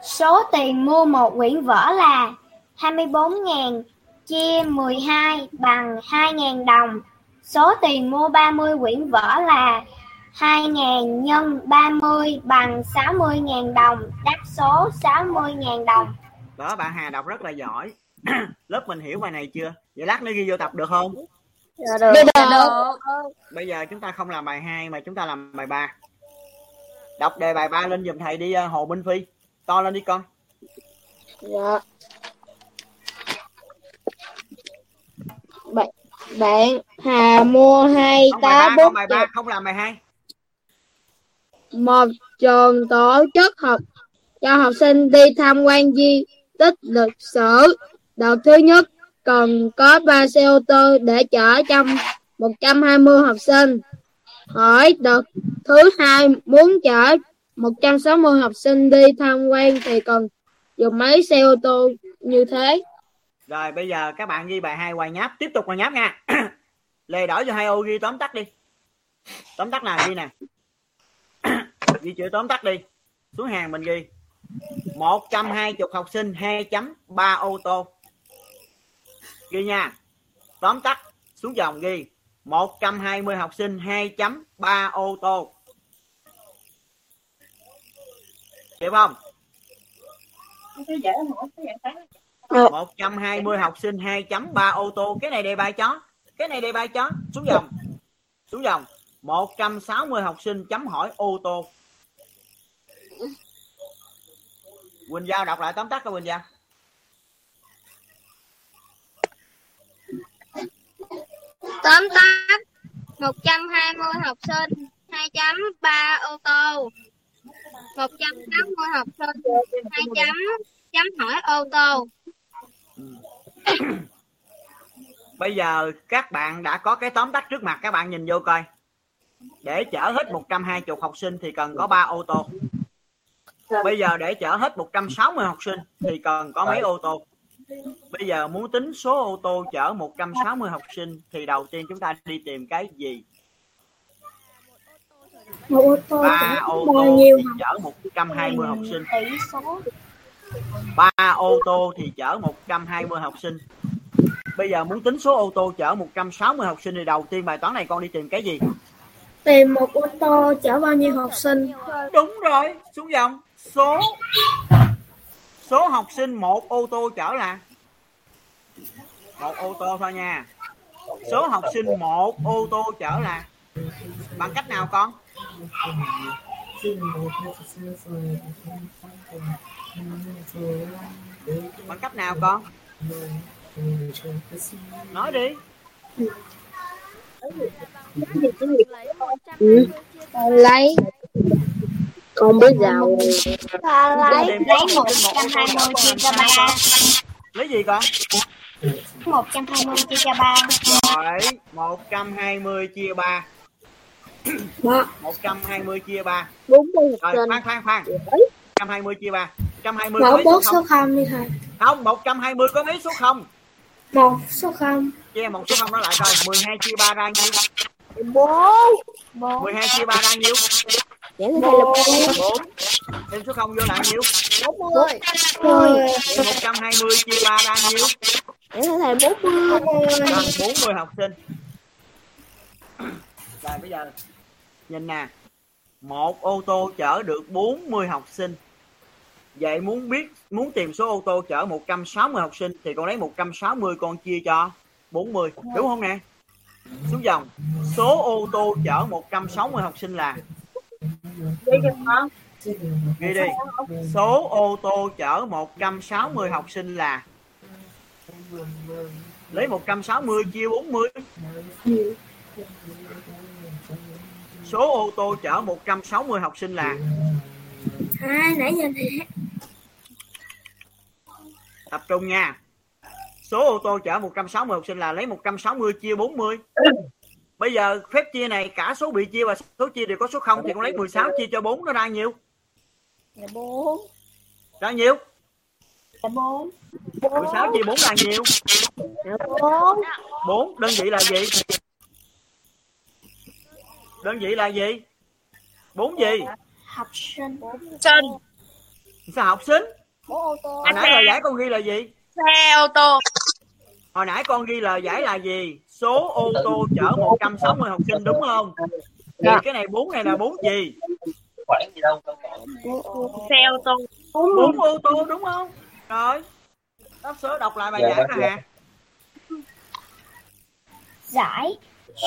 Số tiền mua một quyển vở là 24.000 chia 12 bằng 2.000 đồng. Số tiền mua 30 quyển vở là 2.000 nhân 30 bằng 60.000 đồng. Đáp số 60.000 đồng đó bạn Hà đọc rất là giỏi. (clears throat) Lớp mình hiểu bài này chưa? Vậy lát nữa ghi vô tập được không? Dạ được. Được. Bây giờ chúng ta không làm bài 2 mà chúng ta làm bài 3 đọc đề bài 3 lên giùm thầy đi ờ, Hồ Minh Phi. To lên đi con. Dạ. Bạn bạn Hà mua hai 3 bút bài 3 không làm bài 2 một trường tổ chức học cho học sinh đi tham quan di tích lịch sử. Đợt thứ nhất, cần có 3 xe ô tô để chở trong 120 học sinh. Hỏi đợt thứ hai, muốn chở 160 học sinh đi tham quan thì cần dùng mấy xe ô tô như thế. rồi, bây giờ các bạn ghi bài 2 hoài nháp tiếp tục hoài nháp nha (clears throat) lề đỏ cho hai ô ghi tóm tắt đi tóm tắt nào ghi nè (clears throat) ghi chữ tóm tắt đi xuống hàng mình ghi 120 học sinh 2 chấm 3 ô tô. Ghi nha. Tóm tắt xuống dòng ghi. 120 học sinh 2 chấm 3 ô tô. Hiểu không? 120 học sinh 2 chấm 3 ô tô. Cái này đề bài chó. Cái này đề bài chó. Xuống dòng. Xuống dòng. 160 học sinh chấm hỏi ô tô Quỳnh Giao đọc lại tóm tắt coi Quỳnh Giao. Tóm tắt 120 học sinh 2 chấm 3 ô tô. 160 học sinh 2 chấm chấm hỏi ô tô. (coughs) Bây giờ các bạn đã có cái tóm tắt trước mặt các bạn nhìn vô coi. Để chở hết 120 học sinh thì cần có 3 ô tô bây giờ để chở hết 160 học sinh thì cần có mấy ô tô. Bây giờ muốn tính số ô tô chở 160 học sinh thì đầu tiên chúng ta đi tìm cái gì? Một ô tô ba chở ô tô nhiêu thì chở 120 học sinh. Ba ô tô thì chở 120 học sinh. Bây giờ muốn tính số ô tô chở 160 học sinh thì đầu tiên bài toán này con đi tìm cái gì? Tìm một ô tô chở bao nhiêu học sinh? Đúng rồi xuống dòng số. Số học sinh một ô tô chở là? Một ô tô thôi nha. Số học sinh một ô tô chở là? Bằng cách nào con? Bằng cách nào con? Nói đi. Lấy con biết giàu ta lấy lấy một ô tô 120 chia cho 3 lấy gì con 120 chia cho 3 rồi 120 chia 3 ba 120 chia 3 bốn mươi học rồi sinh khoan khoan khoan 120 chia 3 120 có Mẫu mấy bốn số số không? không đi thầy. Không, 120 có mấy số không? Một số không. Chia một số không đó lại coi. 12 chia 3 ra nhiêu? bốn 12 chia 3 ra nhiêu? Dạ thưa thầy là bốn 4. Thêm số không vô lại nhiêu? bốn mươi Mười. Vậy 120 chia 3 ra nhiêu? dạ thưa thầy bốn mươi Bằng 40 học sinh. Rồi bây giờ nhìn nè. Một ô tô chở được 40 học sinh. Vậy muốn biết muốn tìm số ô tô chở 160 học sinh thì con lấy 160 con chia cho 40, đúng không nè? Xuống dòng. Số ô tô chở 160 học sinh là Ghi đi. Số ô tô chở 160 học sinh là Lấy 160 chia 40 Số ô tô chở 160 học sinh là Hai nãy giờ thầy Tập trung nha. Số ô tô chở 160 học sinh là lấy 160 chia 40 Bây giờ phép chia này cả số bị chia và số chia đều có số 0 Thì con lấy 16 chia cho 4 nó ra nhiêu? là bốn Ra nhiêu? là bốn 16 chia 4 là nhiêu? là bốn 4 đơn vị là gì? Đơn vị là gì? 4 gì? học sinh Sinh. Sao học sinh? ô tô Hồi nãy lời giải con ghi là gì? Xe ô tô. Hồi nãy con ghi lời giải là gì? Số ô tô chở 160 học sinh đúng không? Thì cái này 4 này là 4 gì? Xe ô tô. 4 ô tô đúng không? Rồi. Đáp số đọc lại bài giải nè giải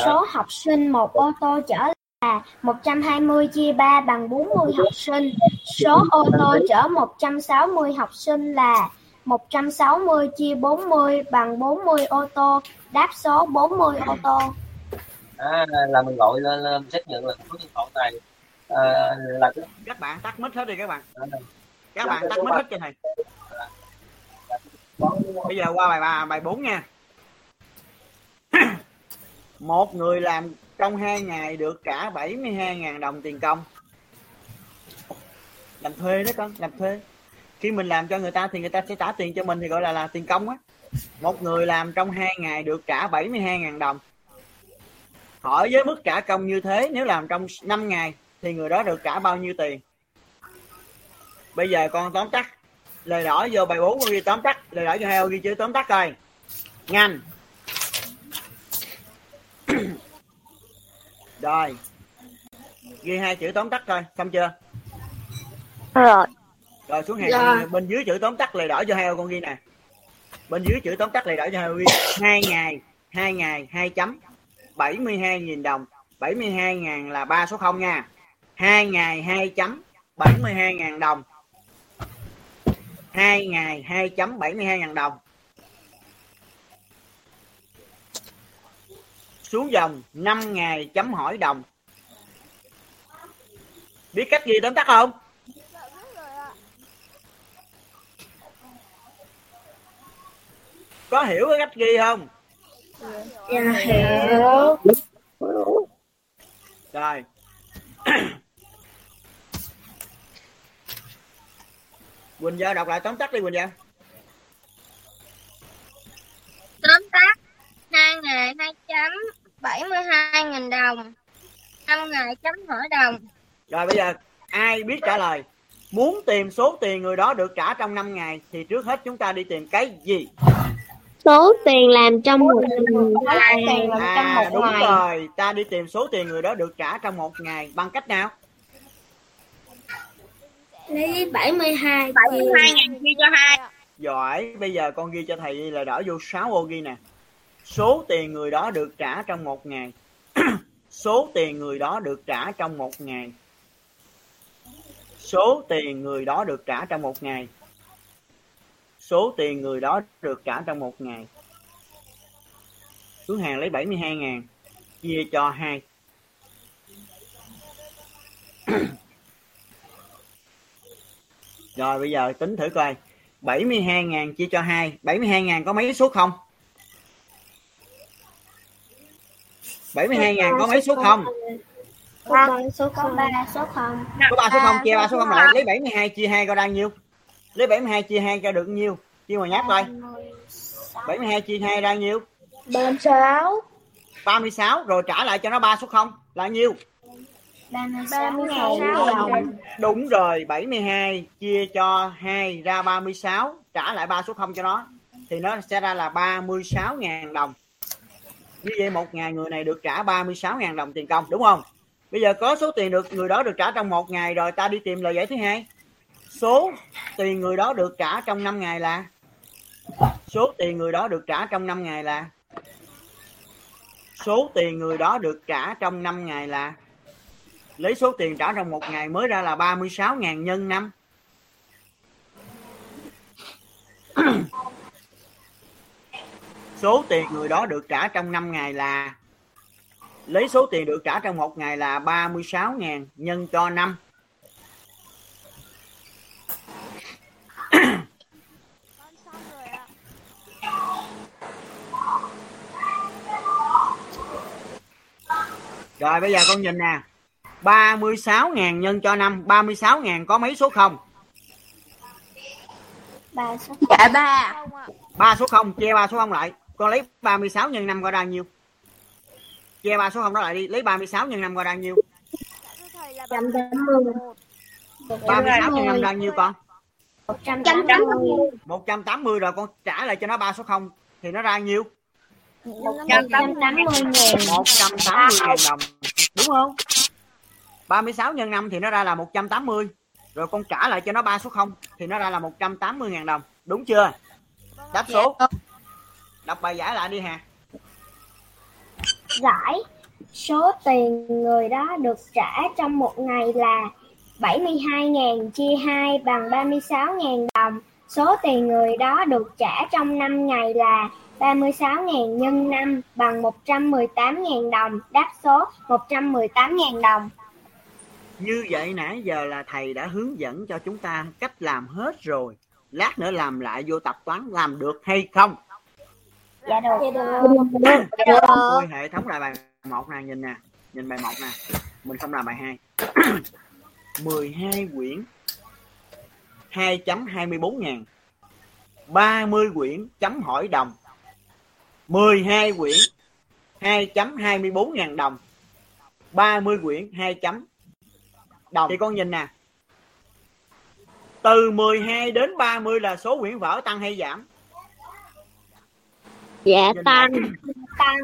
số học sinh một ô tô chở là 120 chia 3 bằng 40 học sinh số ô tô chở 160 học sinh là 160 chia 40 bằng 40 ô tô đáp số 40 ô tô à, là mình gọi lên lên xác nhận là số điện thoại này à, là cái Các bạn tắt mic hết đi các bạn. à, Các bạn tắt mic hết cho thầy. Bây giờ qua bài ba bài 4 nha. (clears throat) Một người làm trong 2 ngày được trả 72.000 đồng tiền công. Làm thuê đó con, làm thuê. Khi mình làm cho người ta thì người ta sẽ trả tiền cho mình, thì gọi là là tiền công á. Một người làm trong hai ngày được trả 72.000 đồng. Hỏi với mức trả công như thế, nếu làm trong 5 ngày thì người đó được trả bao nhiêu tiền? Bây giờ con tóm tắt. Lời đỏ vô bài 4 con ghi tóm tắt. Lời đỏ vô heo ghi chữ tóm tắt coi. Nhanh. (coughs) Rồi. Ghi hai chữ tóm tắt coi, xong chưa? Rồi rồi xuống hàng Dạ. bên dưới chữ tóm tắt lời đỏ cho heo con ghi nè. Bên dưới chữ tóm tắt lời đỏ cho heo ghi hai ngày hai ngày hai chấm. 72.000 đồng. 72.000 là ba số 0 nha. Hai ngày hai chấm. 72.000 đồng. Hai ngày hai chấm 72 ngàn đồng. Xuống dòng 5 ngày chấm hỏi đồng. Biết cách ghi tóm tắt không có hiểu cái cách ghi không dạ hiểu rồi (coughs) Quỳnh Giao đọc lại tóm tắt đi Quỳnh Giao Tóm tắt. Hai ngày hai chấm. 72 nghìn đồng. Năm ngày chấm hỏi đồng. Rồi bây giờ ai biết trả lời Muốn tìm số tiền người đó được trả trong 5 ngày Thì trước hết chúng ta đi tìm cái gì số tiền làm trong một ngày. À đúng ngày. rồi. Ta đi tìm số tiền người đó được trả trong một ngày. Bằng cách nào? Lấy 72 72 ngàn chia cho 2. Giỏi. Bây giờ con ghi cho thầy là đỏ vô 6 ô ghi nè. (clears throat) Số tiền người đó được trả trong một ngày. Số tiền người đó được trả trong một ngày. Số tiền người đó được trả trong một ngày Số tiền người đó được trả trong một ngày. Xuống hàng lấy 72 ngàn Chia cho 2 (clears throat) Rồi bây giờ tính thử coi 72 ngàn chia cho 2 72 ngàn có mấy số không? 72 ngàn có mấy số không? có ba số có không? 3 số 0 Có 3 số không? Chia 3 số không lại Lấy 72 chia 2 coi ra nhiêu lấy 72 chia 2 cho được nhiêu? Chia mà nháp coi. 72 chia 2 ra nhiêu? 36 36 rồi trả lại cho nó 3 số 0 là nhiêu? 36 ngàn đồng đúng rồi. 72 chia cho 2 ra 36 trả lại 3 số 0 cho nó. Thì nó sẽ ra là 36.000 đồng. Như vậy một ngày người này được trả 36.000 đồng tiền công. Đúng không? Bây giờ có số tiền được người đó được trả trong một ngày rồi ta đi tìm lời giải thứ hai số tiền người đó được trả trong 5 ngày là? Số tiền người đó được trả trong 5 ngày là? Số tiền người đó được trả trong 5 ngày là? Lấy số tiền trả trong một ngày mới ra là 36.000 nhân 5 (clears throat) số tiền người đó được trả trong 5 ngày là? Lấy số tiền được trả trong một ngày là 36.000 nhân cho 5 Rồi bây giờ con nhìn nè. 36.000 nhân cho 5 36.000 có mấy số không? Ba số Dạ ba. 3 số 0 chia 3 số 0 lại. Con lấy 36 nhân 5 coi ra nhiêu? Chia 3 số 0 đó lại đi. Lấy 36 nhân 5 coi ra nhiêu? 180 36 nhân 5 ra nhiêu con? 180 180 rồi con trả lại cho nó 3 số 0 thì nó ra nhiêu 180 ngàn 180 ngàn đồng đúng không? 36 nhân 5 thì nó ra là 180 rồi con trả lại cho nó 3 số 0 thì nó ra là 180 ngàn đồng. Đúng chưa? Đáp số. Đọc bài giải lại đi hà. Giải. Số tiền người đó được trả trong một ngày là 72.000 chia 2 bằng 36.000 đồng. Số tiền người đó được trả trong 5 ngày là 36.000 nhân 5 bằng 118.000 đồng. Đáp số 118.000 đồng. như vậy nãy giờ là thầy đã hướng dẫn cho chúng ta cách làm hết rồi lát nữa làm lại vô tập toán làm được hay không Dạ được. Ôi, hệ thống lại bài một nè nhìn nè nhìn bài một nè mình không làm bài hai (coughs) 12 quyển 2.24 ngàn 30 quyển chấm hỏi đồng 12 quyển 2.24 ngàn đồng. 30 quyển 2 chấm đồng. Thì con nhìn nè. Từ 12 đến 30 là số quyển vở tăng hay giảm? Dạ Nhìn tăng. Tăng.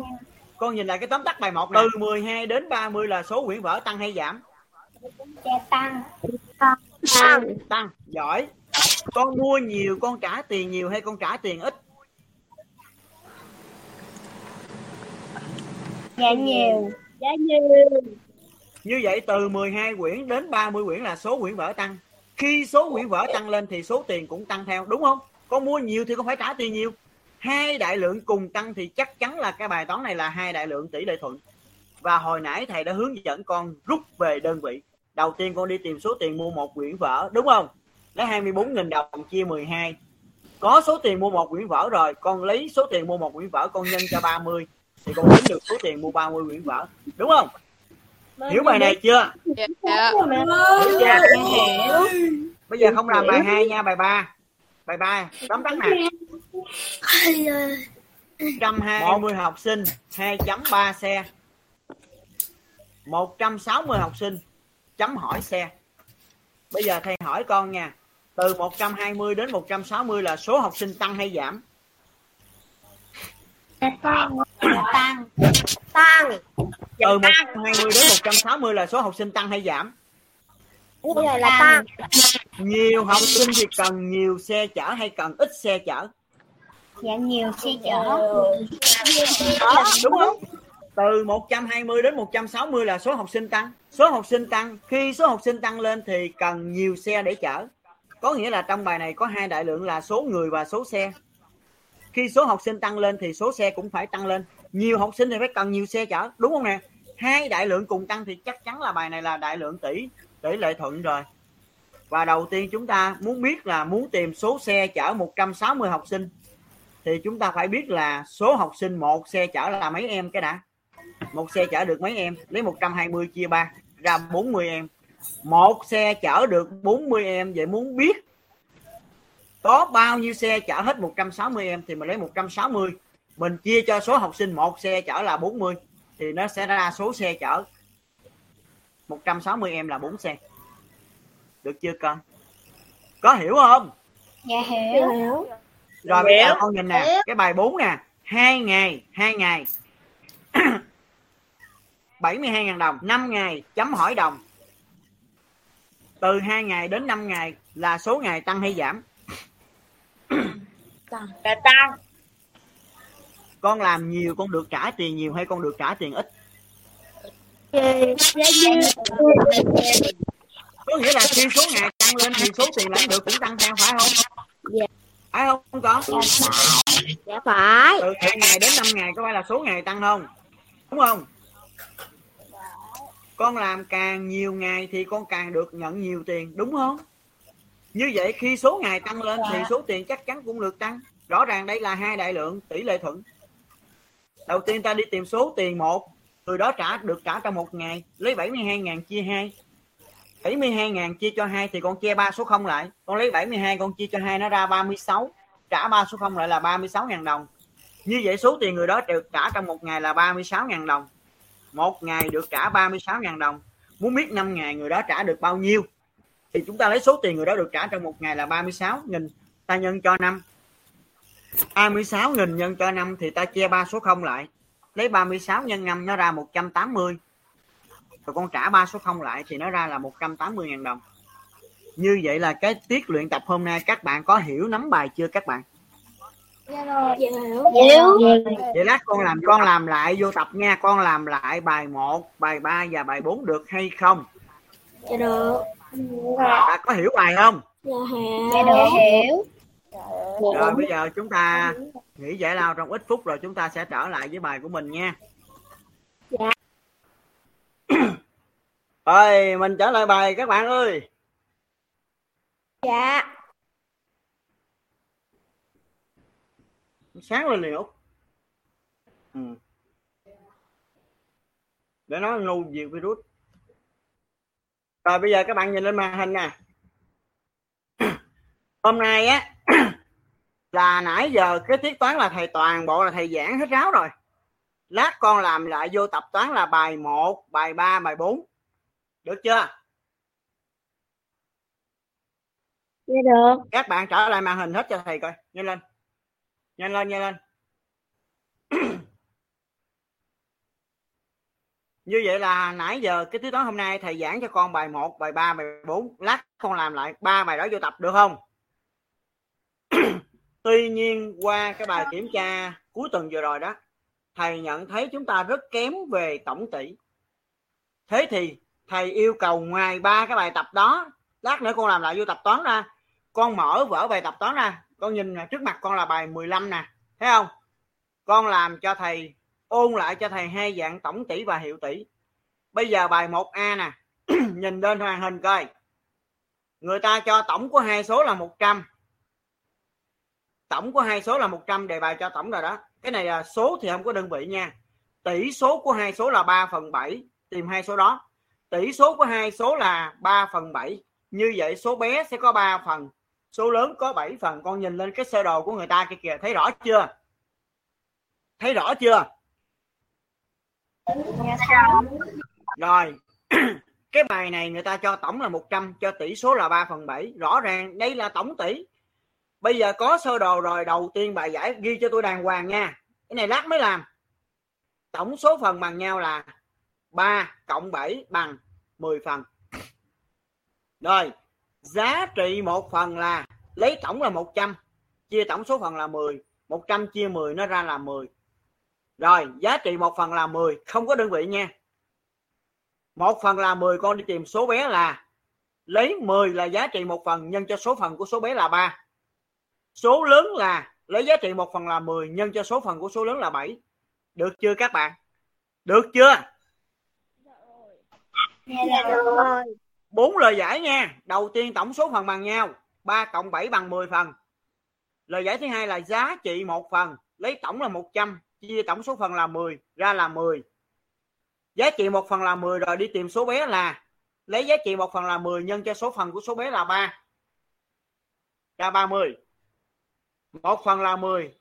con nhìn lại cái tóm tắt bài 1 từ 12 đến 30 là số quyển vở tăng hay giảm? Dạ tăng. Tăng. tăng. Giỏi. Con mua nhiều con trả tiền nhiều hay con trả tiền ít dạ nhiều. Dạ nhiều. như vậy từ 12 quyển đến 30 quyển là số quyển vở tăng. Khi số quyển vở tăng lên thì số tiền cũng tăng theo, đúng không? Con mua nhiều thì con phải trả tiền nhiều? Hai đại lượng cùng tăng thì chắc chắn là cái bài toán này là hai đại lượng tỷ lệ thuận. Và hồi nãy thầy đã hướng dẫn con rút về đơn vị. Đầu tiên con đi tìm số tiền mua một quyển vở, đúng không? Lấy 24.000 đồng chia 12 có số tiền mua một quyển vở rồi, con lấy số tiền mua một quyển vở, con nhân cho 30 thì con tính được số tiền mua 30 quyển vở đúng không? Hiểu bài này chưa? Dạ. bây giờ không làm bài 2 nha bài 3 bài 3 tóm tắt nè. 120 học sinh 2.3 xe. 160 học sinh chấm hỏi xe. Bây giờ thầy hỏi con nha từ 120 đến 160 là số học sinh tăng hay giảm tăng. Tăng. Tăng. từ 120 đến 160 là số học sinh tăng hay giảm? Bây giờ là tăng. nhiều học sinh thì cần nhiều xe chở hay cần ít xe chở? Dạ nhiều xe chở. Đó, đúng không? Từ 120 đến 160 là số học sinh tăng. Số học sinh tăng. Khi số học sinh tăng lên thì cần nhiều xe để chở. Có nghĩa là trong bài này có hai đại lượng là số người và số xe khi số học sinh tăng lên thì số xe cũng phải tăng lên. Nhiều học sinh thì phải cần nhiều xe chở, đúng không nè? Hai đại lượng cùng tăng thì chắc chắn là bài này là đại lượng tỷ tỷ lệ thuận rồi. Và đầu tiên chúng ta muốn biết là muốn tìm số xe chở 160 học sinh, thì chúng ta phải biết là số học sinh một xe chở là mấy em cái đã? Một xe chở được mấy em? Lấy 120 chia 3 ra 40 em. Một xe chở được 40 em, vậy muốn biết có bao nhiêu xe chở hết 160 em thì mình lấy 160 mình chia cho số học sinh một xe chở là 40 thì nó sẽ ra số xe chở. 160 em là 4 xe. Được chưa con? Có hiểu không? Dạ hiểu. rồi bây giờ con nhìn nè Hiểu. cái bài 4 nè. Hai ngày hai ngày. (clears throat) 72.000 đồng 5 ngày chấm hỏi đồng. Từ 2 ngày đến 5 ngày là số ngày tăng hay giảm là tăng con làm nhiều con được trả tiền nhiều hay con được trả tiền ít? Có nghĩa là khi số ngày tăng lên thì số tiền lãnh được cũng tăng theo phải không? Dạ. phải không con? Dạ phải. từ 2 ngày đến 5 ngày có phải là số ngày tăng không? Đúng không? Con làm càng nhiều ngày thì con càng được nhận nhiều tiền đúng không như vậy khi số ngày tăng lên thì số tiền chắc chắn cũng được tăng. Rõ ràng đây là hai đại lượng tỷ lệ thuận. Đầu tiên ta đi tìm số tiền một người đó trả được trả trong một ngày lấy 72.000 chia 2 72.000 chia cho 2 thì con chia ba số 0 lại. Con lấy 72 con chia cho 2 nó ra 36 trả ba số 0 lại là 36.000 đồng. Như vậy số tiền người đó được trả trong một ngày là 36.000 đồng. Một ngày được trả 36.000 đồng. Muốn biết 5 ngày người đó trả được bao nhiêu thì chúng ta lấy số tiền người đó được trả trong một ngày là 36 nghìn ta nhân cho 5 36 nghìn nhân cho 5 thì ta chia ba số 0 lại. Lấy 36 nhân 5 nó ra 180 rồi con trả ba số 0 lại thì nó ra là 180.000 đồng. Như vậy là cái tiết luyện tập hôm nay các bạn có hiểu nắm bài chưa các bạn? Dạ rồi. Dạ hiểu. Hiểu. vậy lát con làm con làm lại vô tập nha. Con làm lại bài 1 bài 3 và bài 4 được hay không Dạ được. ta có hiểu bài không Dạ hiểu. Dạ được hiểu. rồi bây giờ chúng ta nghỉ giải lao trong ít phút rồi chúng ta sẽ trở lại với bài của mình nha Dạ. (clears throat) rồi mình trở lại bài các bạn ơi Dạ. sáng lên Út ừ. để nó ngu diệt virus rồi bây giờ các bạn nhìn lên màn hình nè. (clears throat) Hôm nay á (clears throat) là nãy giờ cái tiết toán là thầy toàn bộ là thầy giảng hết ráo rồi. Lát con làm lại vô tập toán là bài 1, bài 3, bài 4 được chưa? Dạ được. các bạn trở lại màn hình hết cho thầy coi. Nhanh lên. Nhanh lên nhanh lên như vậy là nãy giờ cái thứ toán hôm nay thầy giảng cho con bài 1, bài 3, bài 4 lát con làm lại ba bài đó vô tập được không? (clears throat) Tuy nhiên qua cái bài kiểm tra cuối tuần vừa rồi đó thầy nhận thấy chúng ta rất kém về tổng tỷ. Thế thì thầy yêu cầu ngoài ba cái bài tập đó lát nữa con làm lại vô tập toán ra. Con mở vở bài tập toán ra. Con nhìn trước mặt con là bài 15 nè. Thấy không? Con làm cho thầy ôn lại cho thầy hai dạng tổng tỷ và hiệu tỷ. Bây giờ bài 1A nè. (clears throat) Nhìn lên màn hình coi. Người ta cho tổng của hai số là 100 tổng của hai số là 100 đề bài cho tổng rồi đó. Cái này là số thì không có đơn vị nha. Tỷ số của hai số là 3 phần 7 tìm hai số đó. Tỷ số của hai số là 3 phần 7 như vậy số bé sẽ có 3 phần, số lớn có 7 phần. Con nhìn lên cái sơ đồ của người ta kia kìa. Thấy rõ chưa? Thấy rõ chưa? Rồi, (clears throat) cái bài này người ta cho tổng là 100 cho tỷ số là 3 phần 7 rõ ràng, đây là tổng tỷ. Bây giờ có sơ đồ rồi, đầu tiên bài giải ghi cho tôi đàng hoàng nha. Cái này lát mới làm. Tổng số phần bằng nhau là 3 cộng 7 bằng 10 phần. Rồi, giá trị một phần là lấy tổng là 100 chia tổng số phần là 10 100 chia 10 nó ra là 10 rồi giá trị một phần là 10 không có đơn vị nha. Một phần là 10 con đi tìm số bé là lấy 10 là giá trị một phần nhân cho số phần của số bé là 3 số lớn là lấy giá trị một phần là 10 nhân cho số phần của số lớn là 7 được chưa các bạn? Được chưa? Dạ rồi. bốn lời giải nha. Đầu tiên tổng số phần bằng nhau 3 cộng 7 bằng 10 phần. Lời giải thứ hai là giá trị một phần lấy tổng là 100 chia tổng số phần là 10 ra là 10 giá trị một phần là 10 rồi đi tìm số bé là, lấy giá trị một phần là 10 nhân cho số phần của số bé là 3 ra 30 một phần là 10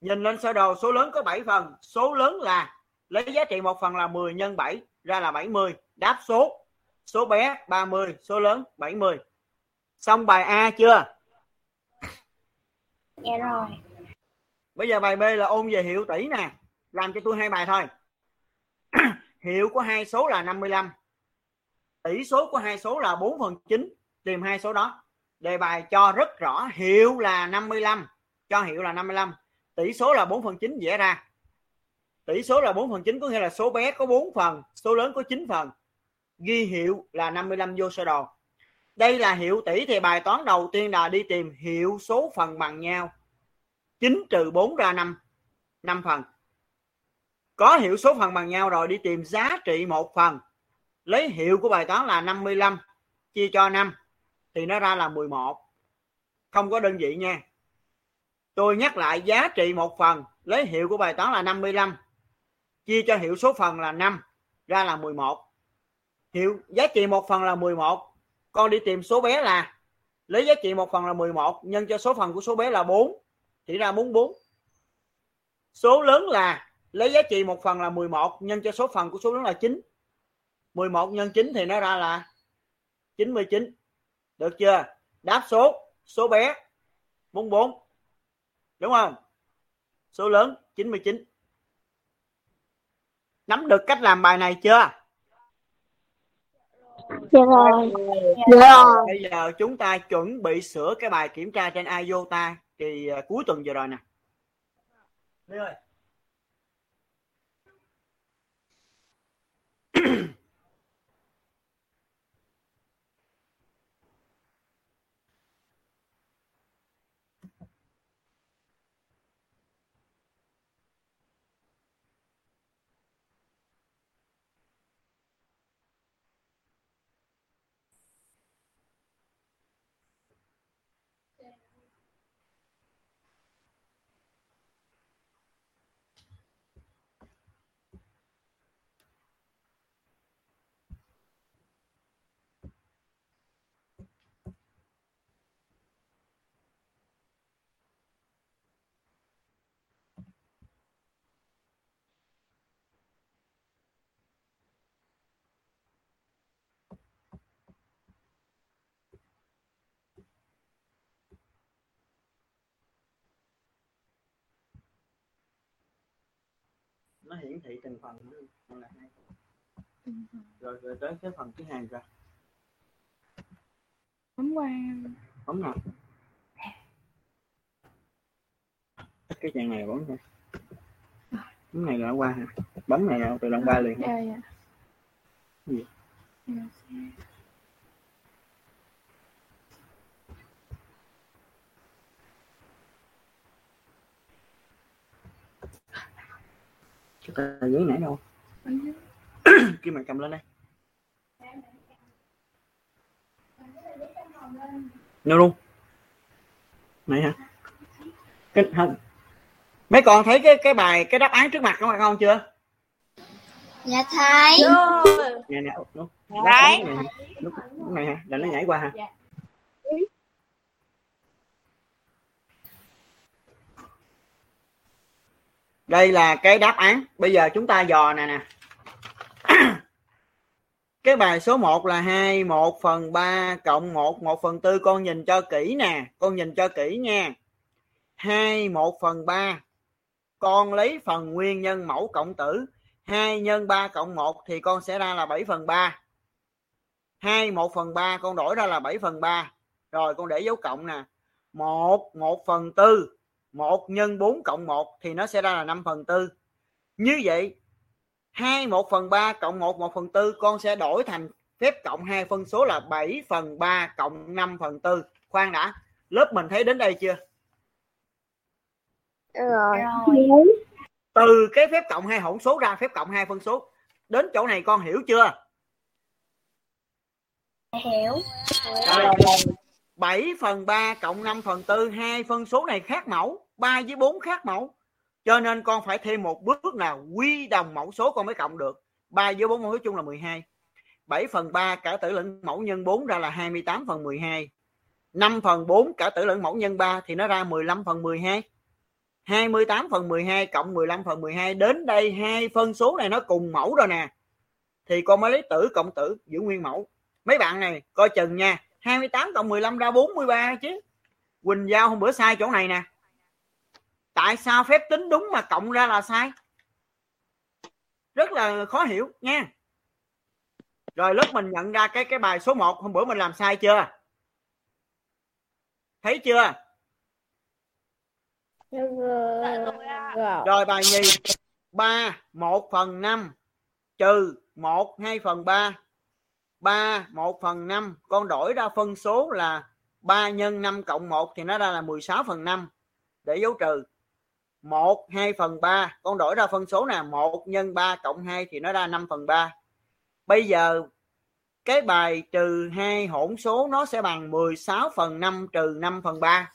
nhìn lên sơ đồ, số lớn có 7 phần. Số lớn là, lấy giá trị một phần là 10 nhân 7 ra là 70 đáp số số bé 30 số lớn 70 xong bài A chưa? Dạ rồi bây giờ bài B là ôn về hiệu tỷ nè. Làm cho tôi hai bài thôi. (clears throat) Hiệu của hai số là 55 tỷ số của hai số là 4 phần 9 tìm hai số đó. Đề bài cho rất rõ. Hiệu là 55 cho hiệu là 55 tỷ số là 4 phần 9 vẽ ra. Tỷ số là 4 phần 9 có nghĩa là số bé có 4 phần, số lớn có 9 phần. Ghi hiệu là 55 vô sơ đồ. Đây là hiệu tỷ thì bài toán đầu tiên là đi tìm hiệu số phần bằng nhau. 9 trừ 4 ra 5 5 phần. Có hiệu số phần bằng nhau rồi, đi tìm giá trị một phần. Lấy hiệu của bài toán là 55 chia cho 5 thì nó ra là 11 không có đơn vị nha. Tôi nhắc lại giá trị một phần, lấy hiệu của bài toán là 55 chia cho hiệu số phần là 5 ra là 11 hiệu giá trị một phần là 11 con đi tìm số bé là, lấy giá trị một phần là 11 nhân cho số phần của số bé là 4 thì ra 44 số lớn là lấy giá trị một phần là 11 nhân cho số phần của số lớn là 9 11 nhân 9 thì nó ra là 99 được chưa? Đáp số số bé 44 đúng không? Số lớn 99 nắm được cách làm bài này chưa? Dạ rồi. Dạ. rồi. bây giờ chúng ta chuẩn bị sửa cái bài kiểm tra trên IOTA kỳ à, cuối tuần vừa rồi nè. Lê ơi (clears throat) nó hiển thị từng phần còn là hai rồi rồi tới cái phần thứ hai ra bấm qua bấm nào? Cái trang này bấm thôi bấm này là qua bấm này là tự động qua liền. Dạ dạ. Gì? Dạ. Cái tờ giấy nãy đâu. (coughs) Kia mày cầm lên đây. Đâu luôn. Này hả? Cái không mấy con thấy cái cái bài cái đáp án trước mặt các con chưa? Dạ thấy. nè nè lúc án này lúc lúc này hả? Là nó nhảy qua hả đây là cái đáp án. Bây giờ chúng ta dò nè nè. (clears throat) Cái bài số 1 là 2 1 phần 3 cộng 1 1 phần 4 con nhìn cho kỹ nè. Con nhìn cho kỹ nha. 2 1 phần 3 con lấy phần nguyên nhân mẫu cộng tử. 2 nhân 3 cộng 1 thì con sẽ ra là 7 phần 3 2 1 phần 3 con đổi ra là 7 phần 3 rồi, con để dấu cộng nè. 1 1 phần 4 1 nhân 4 cộng 1 thì nó sẽ ra là 5 phần 4 như vậy 2 1 phần 3 cộng 1 1 phần 4 con sẽ đổi thành phép cộng hai phân số là 7 phần 3 cộng 5 phần 4 khoan đã lớp mình thấy đến đây chưa? Rồi. từ cái phép cộng hai hỗn số ra phép cộng hai phân số. Đến chỗ này con hiểu chưa? Hiểu. 7 phần 3 cộng 5 phần 4 hai phân số này khác mẫu 3 với 4 khác mẫu. Cho nên con phải thêm một bước nào quy đồng mẫu số con mới cộng được. 3 với 4 mẫu số chung là 12 7 phần 3 cả tử lẫn mẫu nhân 4 ra là 28 phần 12 5 phần 4 cả tử lẫn mẫu nhân 3 thì nó ra 15 phần 12 28 phần 12 cộng 15 phần 12 đến đây hai phân số này nó cùng mẫu rồi nè. Thì con mới lấy tử cộng tử giữ nguyên mẫu. Mấy bạn này, coi chừng nha. 28 cộng 15 ra 43 chứ. Quỳnh Giao hôm bữa sai chỗ này nè. Tại sao phép tính đúng mà cộng ra là sai? Rất là khó hiểu nha. Rồi lớp mình nhận ra cái cái bài số 1 hôm bữa mình làm sai chưa? Thấy chưa? Rồi bài nhì 3 1 phần 5 trừ 1 2 phần 3 3 1 phần 5 con đổi ra phân số là 3 nhân 5 cộng 1 thì nó ra là 16 phần 5 để dấu trừ. 1 2 phần 3 con đổi ra phân số nè. 1 nhân 3 cộng 2 thì nó ra 5 phần 3 bây giờ, cái bài trừ 2 hỗn số nó sẽ bằng 16 phần 5 trừ 5 phần 3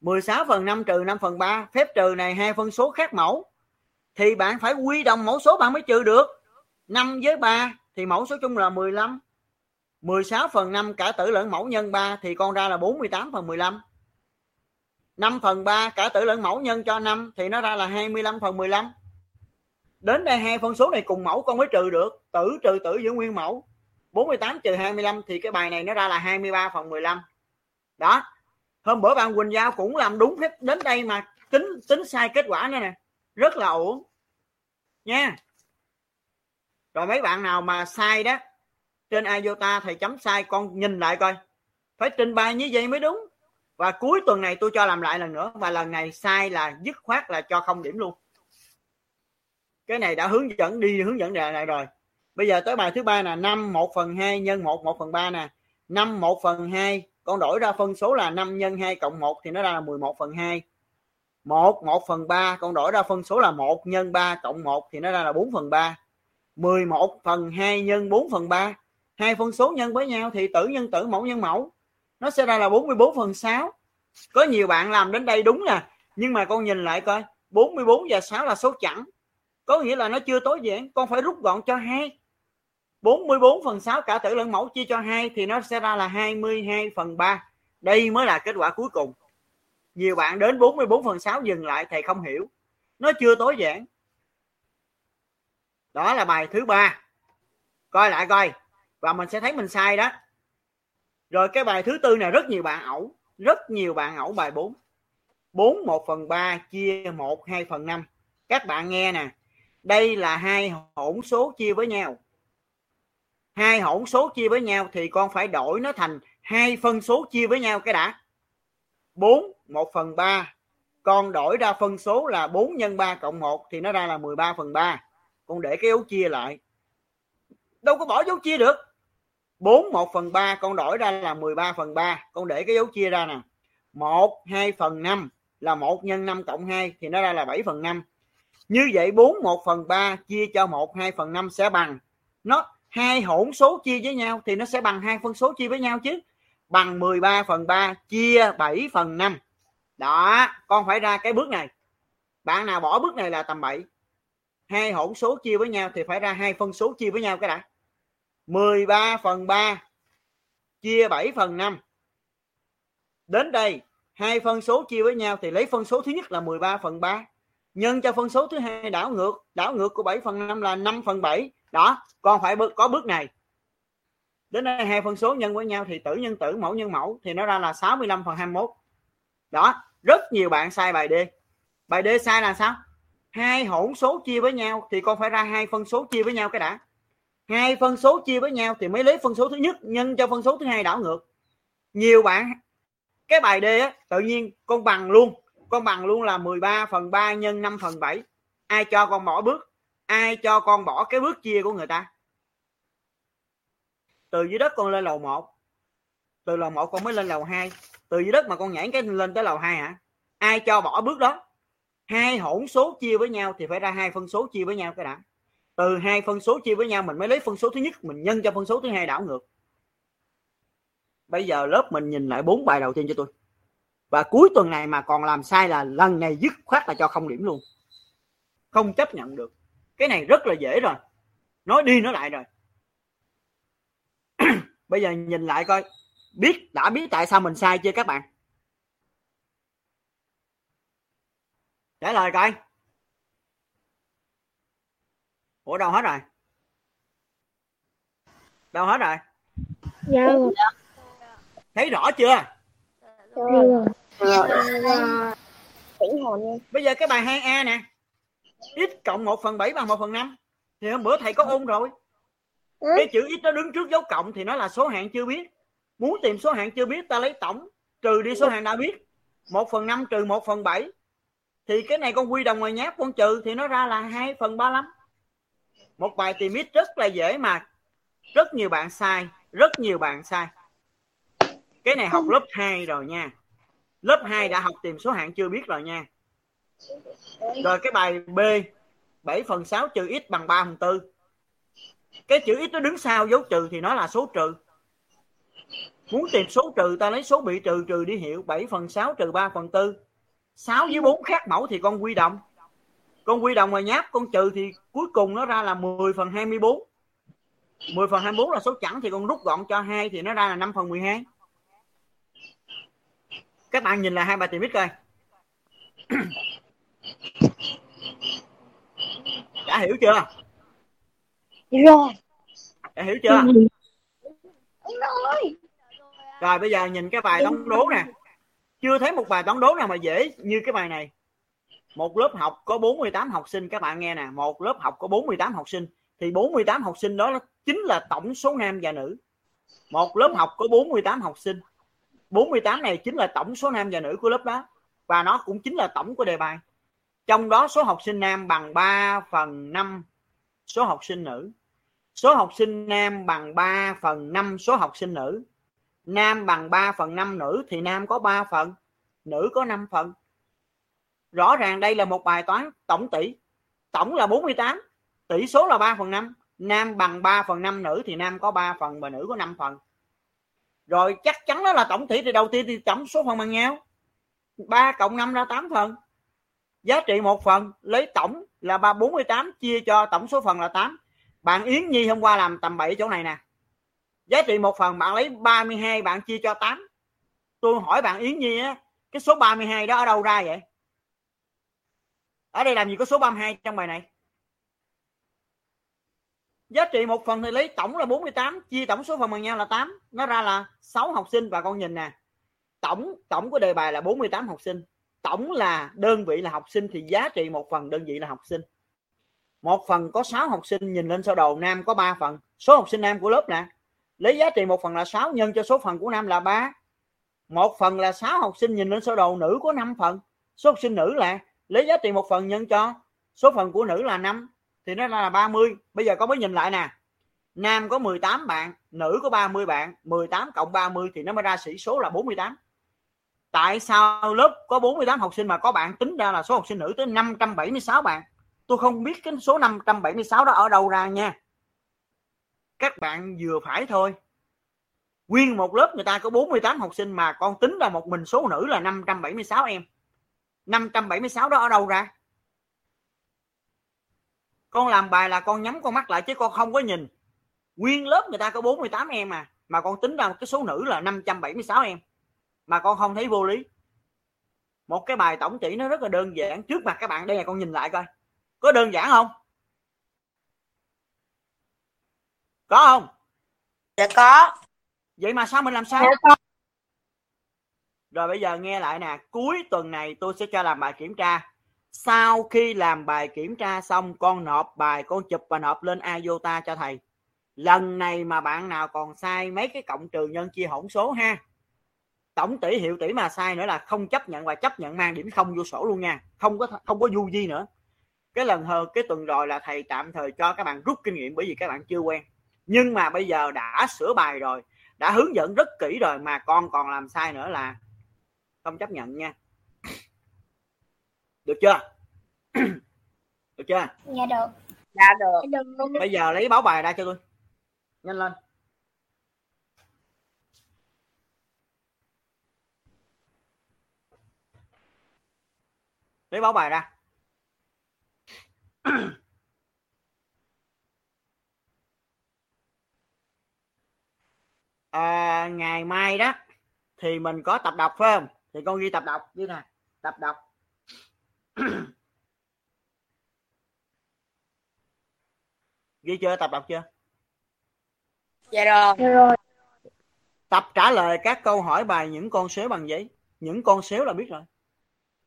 16 phần 5 trừ 5 phần 3 phép trừ này hai phân số khác mẫu. Thì bạn phải quy đồng mẫu số bạn mới trừ được. 5 với 3 thì mẫu số chung là 15 16 phần 5 cả tử lẫn mẫu nhân 3 thì con ra là 48 phần 15 5 phần 3 cả tử lẫn mẫu nhân cho 5 thì nó ra là 25 phần 15 đến đây hai phân số này cùng mẫu con mới trừ được, tử trừ tử giữ nguyên mẫu. 48 trừ 25 thì cái bài này nó ra là 23 phần 15 đó. Hôm bữa bạn Quỳnh Giao cũng làm đúng phép đến đây mà tính tính sai kết quả nữa nè. Rất là ổn. Nha rồi mấy bạn nào mà sai đó, trên IOTA thầy chấm sai, con nhìn lại coi. Phải trình bày như vậy mới đúng. Và cuối tuần này tôi cho làm lại lần nữa, và lần này sai là dứt khoát là cho không điểm luôn. Cái này đã hướng dẫn, đi hướng dẫn đề này rồi. Bây giờ tới bài thứ ba là 5 1 phần 2 nhân 1 1 phần 3 nè. 5 1 phần 2 con đổi ra phân số là 5 nhân 2 cộng 1 thì nó ra là 11 phần 2 1 1 phần 3 con đổi ra phân số là 1 nhân 3 cộng 1 thì nó ra là 4 phần 3 11 phần 2 nhân 4 phần 3 hai phân số nhân với nhau thì tử nhân tử, mẫu nhân mẫu. Nó sẽ ra là 44 phần 6 có nhiều bạn làm đến đây đúng nè, nhưng mà con nhìn lại coi 44 và 6 là số chẵn. Có nghĩa là nó chưa tối giản, con phải rút gọn cho hai. 44 phần 6 cả tử lẫn mẫu chia cho 2 thì nó sẽ ra là 22 phần 3 đây mới là kết quả cuối cùng. Nhiều bạn đến 44 phần 6 dừng lại, thầy không hiểu. Nó chưa tối giản đó là bài thứ ba. Coi lại coi. Và mình sẽ thấy mình sai đó. Rồi cái bài thứ tư này rất nhiều bạn ẩu. Rất nhiều bạn ẩu bài 4 4 1 phần 3 chia 1 2 phần 5 các bạn nghe nè. Đây là hai hỗn số chia với nhau. Hai hỗn số chia với nhau thì con phải đổi nó thành hai phân số chia với nhau cái đã. 4 1 phần 3 con đổi ra phân số là 4 nhân 3 cộng 1 thì nó ra là 13 phần 3 con để cái dấu chia lại. Đâu có bỏ dấu chia được. 4 1 phần 3 con đổi ra là 13 phần 3 con để cái dấu chia ra nè. 1 2 phần 5 là 1 nhân 5 cộng 2 thì nó ra là 7 phần 5 như vậy 4 1 phần 3 chia cho 1 2 phần 5 sẽ bằng. Nó hai hỗn số chia với nhau thì nó sẽ bằng hai phân số chia với nhau chứ. Bằng 13 phần 3 chia 7 phần 5 đó, con phải ra cái bước này. Bạn nào bỏ bước này là tầm 7 hai hỗn số chia với nhau thì phải ra hai phân số chia với nhau cái đã. 13 phần 3 chia 7 phần 5 đến đây, hai phân số chia với nhau thì lấy phân số thứ nhất là 13 phần 3 nhân cho phân số thứ hai đảo ngược. Đảo ngược của 7 phần 5 là 5 phần 7 đó còn phải có bước này. Đến đây hai phân số nhân với nhau thì tử nhân tử, mẫu nhân mẫu thì nó ra là 65 phần 21 đó, rất nhiều bạn sai bài D. Bài D sai là sao? Hai hỗn số chia với nhau thì con phải ra hai phân số chia với nhau cái đã. Hai phân số chia với nhau thì mới lấy phân số thứ nhất nhân cho phân số thứ hai đảo ngược. Nhiều bạn cái bài D á, tự nhiên con bằng luôn. Con bằng luôn là 13 phần 3 nhân 5 phần 7 ai cho con bỏ bước? Ai cho con bỏ cái bước chia của người ta? Từ dưới đất con lên lầu 1 từ lầu 1 con mới lên lầu 2 từ dưới đất mà con nhảy cái lên tới lầu 2 hả? Ai cho bỏ bước đó? Hai hỗn số chia với nhau thì phải ra hai phân số chia với nhau cái đã. Từ hai phân số chia với nhau mình mới lấy phân số thứ nhất, mình nhân cho phân số thứ hai đảo ngược. Bây giờ lớp mình nhìn lại bốn bài đầu tiên cho tôi. Và cuối tuần này mà còn làm sai là lần này dứt khoát là cho không điểm luôn. Không chấp nhận được. Cái này rất là dễ rồi. Nói đi nói lại rồi. (clears throat) Bây giờ nhìn lại coi. Biết, đã biết tại sao mình sai chưa các bạn? Trả lời coi. Ủa đâu hết rồi? Đâu hết rồi? Dạ. Thấy rõ chưa? Rồi tỉnh hồn nha. Bây giờ cái bài 2A nè. X cộng 1 phần 7 bằng 1 phần 5 thì hôm bữa thầy có ôn rồi. Cái chữ x nó đứng trước dấu cộng thì nó là số hạng chưa biết. Muốn tìm số hạng chưa biết ta lấy tổng trừ đi số hạng đã biết. 1 phần 5 trừ 1 phần 7 thì cái này con quy đồng ngoài nháp con trừ thì nó ra là 2 phần 35 một bài tìm ít rất là dễ mà. Rất nhiều bạn sai, rất nhiều bạn sai. Cái này học lớp 2 rồi nha. Lớp 2 đã học tìm số hạng chưa biết rồi nha. Rồi cái bài B 7 phần 6 trừ x bằng 3 phần 4 cái chữ x nó đứng sau dấu trừ thì nó là số trừ. Muốn tìm số trừ ta lấy số bị trừ trừ đi hiệu 7 phần 6 trừ 3 phần 4 6 với 4 khác mẫu thì con quy đồng. Con quy đồng ngoài nháp con trừ thì cuối cùng nó ra là 10 phần 24 10 phần 24 là số chẵn thì con rút gọn cho 2 thì nó ra là 5 phần 12 các bạn nhìn là hai bài tìm x coi. (clears throat) Đã hiểu chưa? Rồi. Đã hiểu chưa? Rồi rồi bây giờ nhìn cái bài toán đố nè chưa thấy một bài toán đố nào mà dễ như cái bài này. Một lớp học có 48 học sinh, các bạn nghe nè. Một lớp học có 48 học sinh, thì 48 học sinh đó chính là tổng số nam và nữ. Một lớp học có 48 học sinh 48 này chính là tổng số nam và nữ của lớp đó, và nó cũng chính là tổng của đề bài. Trong đó số học sinh nam bằng 3 phần 5 số học sinh nữ. Số học sinh nam bằng 3 phần 5 số học sinh nữ nam bằng 3 phần 5 nữ thì nam có 3 phần, nữ có 5 phần. Rõ ràng đây là một bài toán tổng tỷ, tổng là 48 tỷ số là 3 phần 5 nam bằng 3 phần 5 nữ thì nam có 3 phần và nữ có 5 phần. Rồi chắc chắn đó là tổng tỷ thì đầu tiên thì tổng số phần bằng nhau. 3 cộng 5 ra 8 phần. Giá trị một phần, lấy tổng là 348 chia cho tổng số phần là 8 bạn Yến Nhi hôm qua làm tầm 7 chỗ này nè giá trị một phần bạn lấy 32 bạn chia cho 8 tôi hỏi bạn Yến Nhi á, cái số 32 đó ở đâu ra vậy? Ở đây làm gì có số 32 trong bài này? Giá trị một phần thì lấy tổng là 48 chia tổng số phần bằng nhau là 8 nó ra là 6 học sinh. Và con nhìn nè, tổng tổng của đề bài là 48 học sinh. Tổng là đơn vị là học sinh thì giá trị một phần đơn vị là học sinh. Một phần có 6 học sinh, nhìn lên sơ đồ, nam có 3 phần. Số học sinh nam của lớp nè lấy giá trị một phần là 6 nhân cho số phần của nam là 3 một phần là 6 học sinh nhìn lên sơ đồ, nữ có 5 phần. Số học sinh nữ là lấy giá trị một phần nhân cho số phần của nữ là 5 thì nó là 30 bây giờ có mới nhìn lại nè. Nam có 18 bạn, nữ có 30 bạn 18 cộng 30 thì nó mới ra sĩ số là 48 tại sao lớp có 48 học sinh mà có bạn, tính ra là số học sinh nữ tới 576 bạn? Tôi không biết cái số 576 đó ở đâu ra nha các bạn vừa phải thôi. Nguyên một lớp người ta có 48 học sinh mà con tính ra một mình số nữ là 576 em. 576 đó ở đâu ra? Con làm bài là con nhắm con mắt lại chứ con không có nhìn. Nguyên lớp người ta có 48 em mà mà con tính ra cái số nữ là 576 em. Mà con không thấy vô lý. Một cái bài tổng chỉ nó rất là đơn giản. Trước mặt các bạn, đây là con nhìn lại coi. Có đơn giản không? Có không? Dạ có. Vậy mà sao mình làm sao? Dạ rồi bây giờ nghe lại nè cuối tuần này tôi sẽ cho làm bài kiểm tra. Sau khi làm bài kiểm tra xong con nộp bài con chụp và nộp lên iota cho thầy. Lần này mà bạn nào còn sai mấy cái cộng trừ nhân chia hỗn số ha. Tổng tỷ hiệu tỷ mà sai nữa là không chấp nhận và chấp nhận mang điểm không vô sổ luôn nha. Không có không có du di nữa. Cái lần hơn cái tuần rồi là thầy tạm thời cho các bạn rút kinh nghiệm bởi vì các bạn chưa quen nhưng mà bây giờ đã sửa bài rồi đã hướng dẫn rất kỹ rồi mà con còn làm sai nữa là không chấp nhận nha. Được chưa? (clears throat) Được chưa? Dạ được. Dạ được. Bây giờ lấy báo bài ra cho tôi. Nhanh lên. Lấy báo bài ra (clears throat) à, ngày mai đó thì mình có tập đọc phải không? Thì con ghi tập đọc như nè tập đọc. (clears throat) Ghi chưa? Tập đọc chưa? Dạ rồi. Được rồi. tập trả lời các câu hỏi bài những con số bằng giấy. Những con số là biết rồi.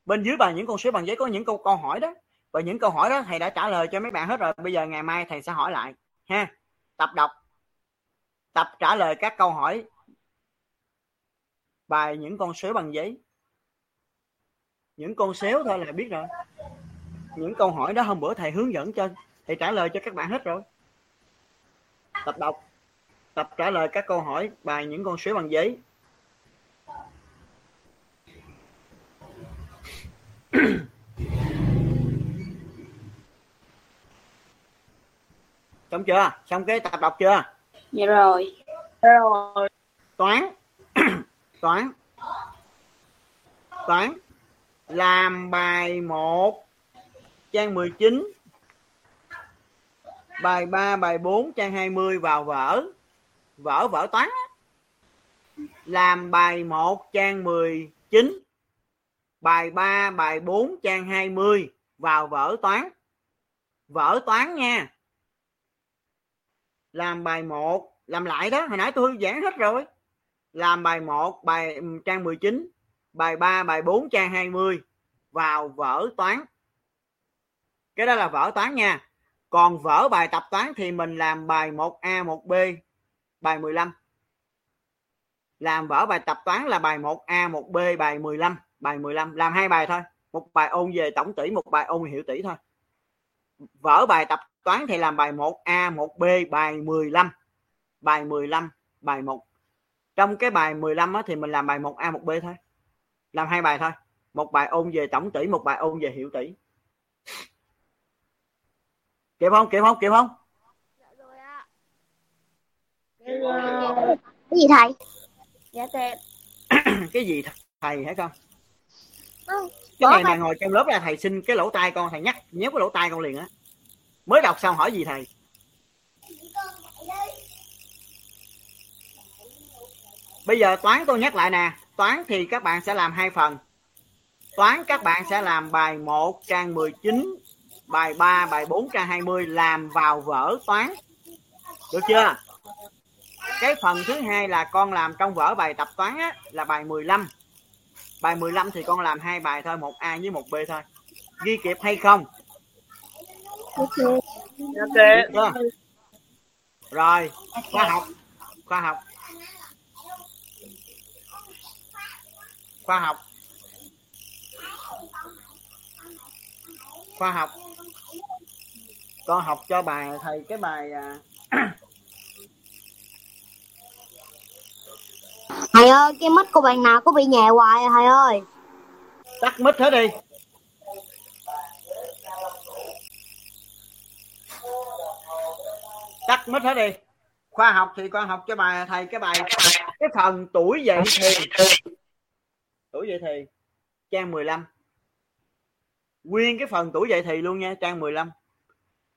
Bên dưới bài những con số bằng giấy có những câu câu hỏi đó. Và những câu hỏi đó thầy đã trả lời cho mấy bạn hết rồi. Bây giờ ngày mai thầy sẽ hỏi lại ha? Tập đọc tập trả lời các câu hỏi. Bài những con số bằng giấy. Những con xéo thôi là biết rồi. Những câu hỏi đó hôm bữa thầy hướng dẫn cho, thầy trả lời cho các bạn hết rồi. Tập đọc. Tập trả lời các câu hỏi. Bài những con số bằng giấy. Xong chưa? Xong cái tập đọc chưa? Dạ rồi. Rồi. toán. (clears throat) Toán. Toán. Làm bài 1 trang 19 bài 3 bài 4 trang 20 vào vở. Vở vở toán làm bài 1 trang 19 bài 3 bài 4 trang 20 vào vở toán. Vở toán nha làm bài 1 làm lại đó, hồi nãy tôi giảng hết rồi. Làm bài 1 bài ừ, trang 19 bài 3 bài 4 trang 20 vào vở toán. Cái đó là vở toán nha. Còn vở bài tập toán thì mình làm bài 1A 1B bài 15 làm vở bài tập toán là bài 1A 1B bài 15 bài 15 làm hai bài thôi, một bài ôn về tổng tỷ, một bài ôn hiểu tỷ thôi. Vở bài tập toán thì làm bài 1A 1B bài 15 bài 15 bài 1 trong cái bài 15 á, thì mình làm bài 1A 1B thôi. Làm hai bài thôi. Một bài ôn về tổng tỷ một bài ôn về hiệu tỷ. Kịp không? Kịp không? Kịp không? Cái gì thầy? dạ kịp (clears throat) cái gì thầy hả con? Ừ, cái này mà ngồi trong lớp là thầy xin cái lỗ tai con thầy nhắc nhéo cái lỗ tai con liền á mới đọc xong hỏi gì thầy? Bây giờ toán tôi nhắc lại nè toán thì các bạn sẽ làm hai phần. Toán các bạn sẽ làm bài 1 trang 19 bài 3 bài 4 trang 20 làm vào vở toán. Được chưa? Cái phần thứ hai là con làm trong vở bài tập toán á, là bài 15 bài 15 thì con làm hai bài thôi một A với một B thôi. Ghi kịp hay không? Ok. Biết chưa? rồi khoa học. Khoa học. Khoa học. Khoa học. Con học cho bài thầy cái bài à, Thầy ơi, cái mic của bạn nào có bị nhè hoài à thầy ơi. tắt mic hết đi tắt mic hết đi. Khoa học thì con học cho bài, thầy cái bài cái phần tuổi dậy thì. Tuổi dậy thì, trang 15 nguyên cái phần tuổi dậy thì luôn nha, trang 15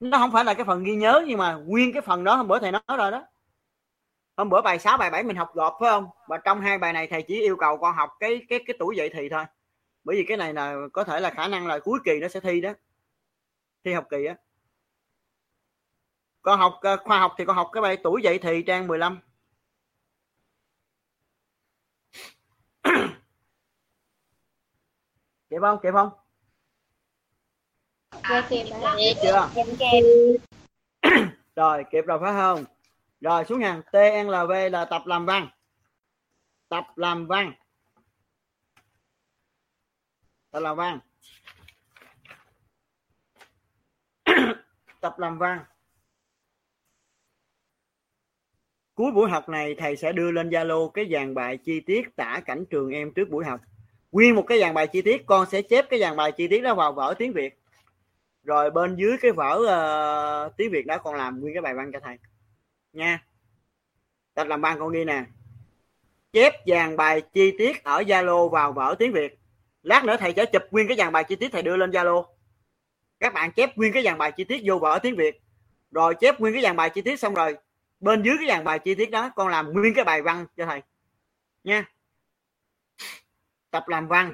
nó không phải là cái phần ghi nhớ nhưng mà nguyên cái phần đó, hôm bữa thầy nói rồi đó. Hôm bữa bài 6 bài 7 mình học gộp, phải không? Và trong hai bài này thầy chỉ yêu cầu con học cái cái cái tuổi dậy thì thôi. Bởi vì cái này là có thể là khả năng là cuối kỳ nó sẽ thi đó. Thi học kỳ á con học ờ, khoa học thì con học cái bài tuổi dậy thì trang 15 (clears throat) kịp không? Kịp không? Dạ kịp chưa? (clears throat) Rồi kịp rồi phải không? Rồi xuống hàng. TNLV là tập làm văn. Tập làm văn. Tập làm văn. (clears throat) Tập làm văn cuối buổi học này thầy sẽ đưa lên Zalo cái dàn bài chi tiết tả cảnh trường em trước buổi học. Nguyên một cái dàn bài chi tiết con sẽ chép cái dàn bài chi tiết đó vào vở tiếng Việt. Rồi bên dưới cái vở uh, tiếng Việt đó con làm nguyên cái bài văn cho thầy. Nha. Tập làm văn con ghi nè. Chép dàn bài chi tiết ở Zalo vào vở tiếng Việt. Lát nữa thầy sẽ chụp nguyên cái dàn bài chi tiết thầy đưa lên Zalo. Các bạn chép nguyên cái dàn bài chi tiết vô vở tiếng Việt. Rồi chép nguyên cái dàn bài chi tiết xong rồi bên dưới cái dàn bài chi tiết đó, con làm nguyên cái bài văn cho thầy. Nha. Tập làm văn.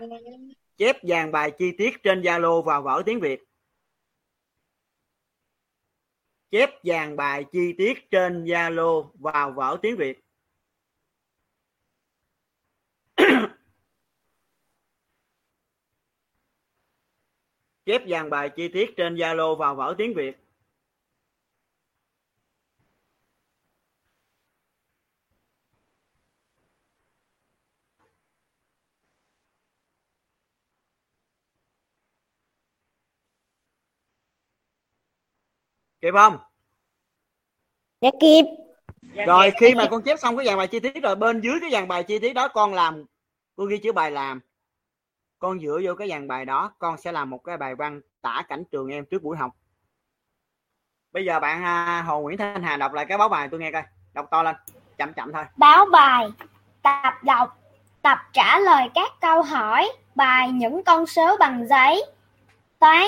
Chép dàn bài chi tiết trên Zalo vào vở tiếng Việt. Chép dàn bài chi tiết trên Zalo vào vở tiếng Việt. Chép dàn bài chi tiết trên Zalo vào vở tiếng Việt. Kịp không? Dạ kịp. Rồi khi mà con chép xong cái dàn bài chi tiết rồi bên dưới cái dàn bài chi tiết đó con làm con ghi chữ bài làm. Con dựa vô cái dàn bài đó con sẽ làm một cái bài văn tả cảnh trường em trước buổi học. Bây giờ bạn à, hồ nguyễn thanh hà đọc lại cái báo bài tôi nghe coi. Đọc to lên chậm chậm thôi. Báo bài, tập đọc, tập trả lời các câu hỏi, bài những con số bằng giấy. Toán,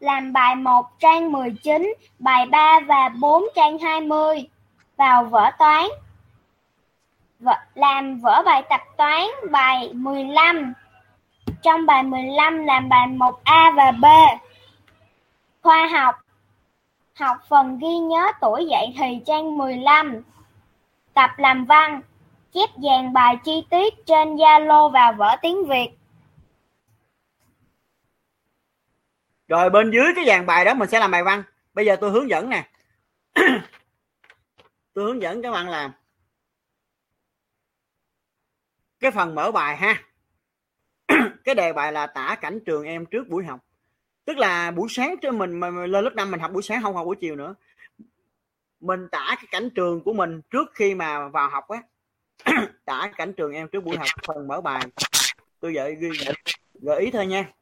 làm bài 1 trang 19, bài 3 và 4 trang 20. Vào vở toán. Vở, làm vở bài tập toán bài 15. Trong bài 15 làm bài 1A và B. Khoa học, học phần ghi nhớ tuổi dậy thì trang 15. Tập làm văn, chép dàn bài chi tiết trên Zalo và vở tiếng Việt. Rồi bên dưới cái dàn bài đó mình sẽ làm bài văn. Bây giờ tôi hướng dẫn nè. (clears throat) Tôi hướng dẫn các bạn làm. Cái phần mở bài ha. (clears throat) Cái đề bài là tả cảnh trường em trước buổi học. Tức là buổi sáng cho mình, mà lên lớp 5 mình học buổi sáng, không học buổi chiều nữa. Mình tả cái cảnh trường của mình trước khi mà vào học á. (clears throat) Tả cảnh trường em trước buổi học, phần mở bài. Tôi gợi ghi gợi ý thôi nha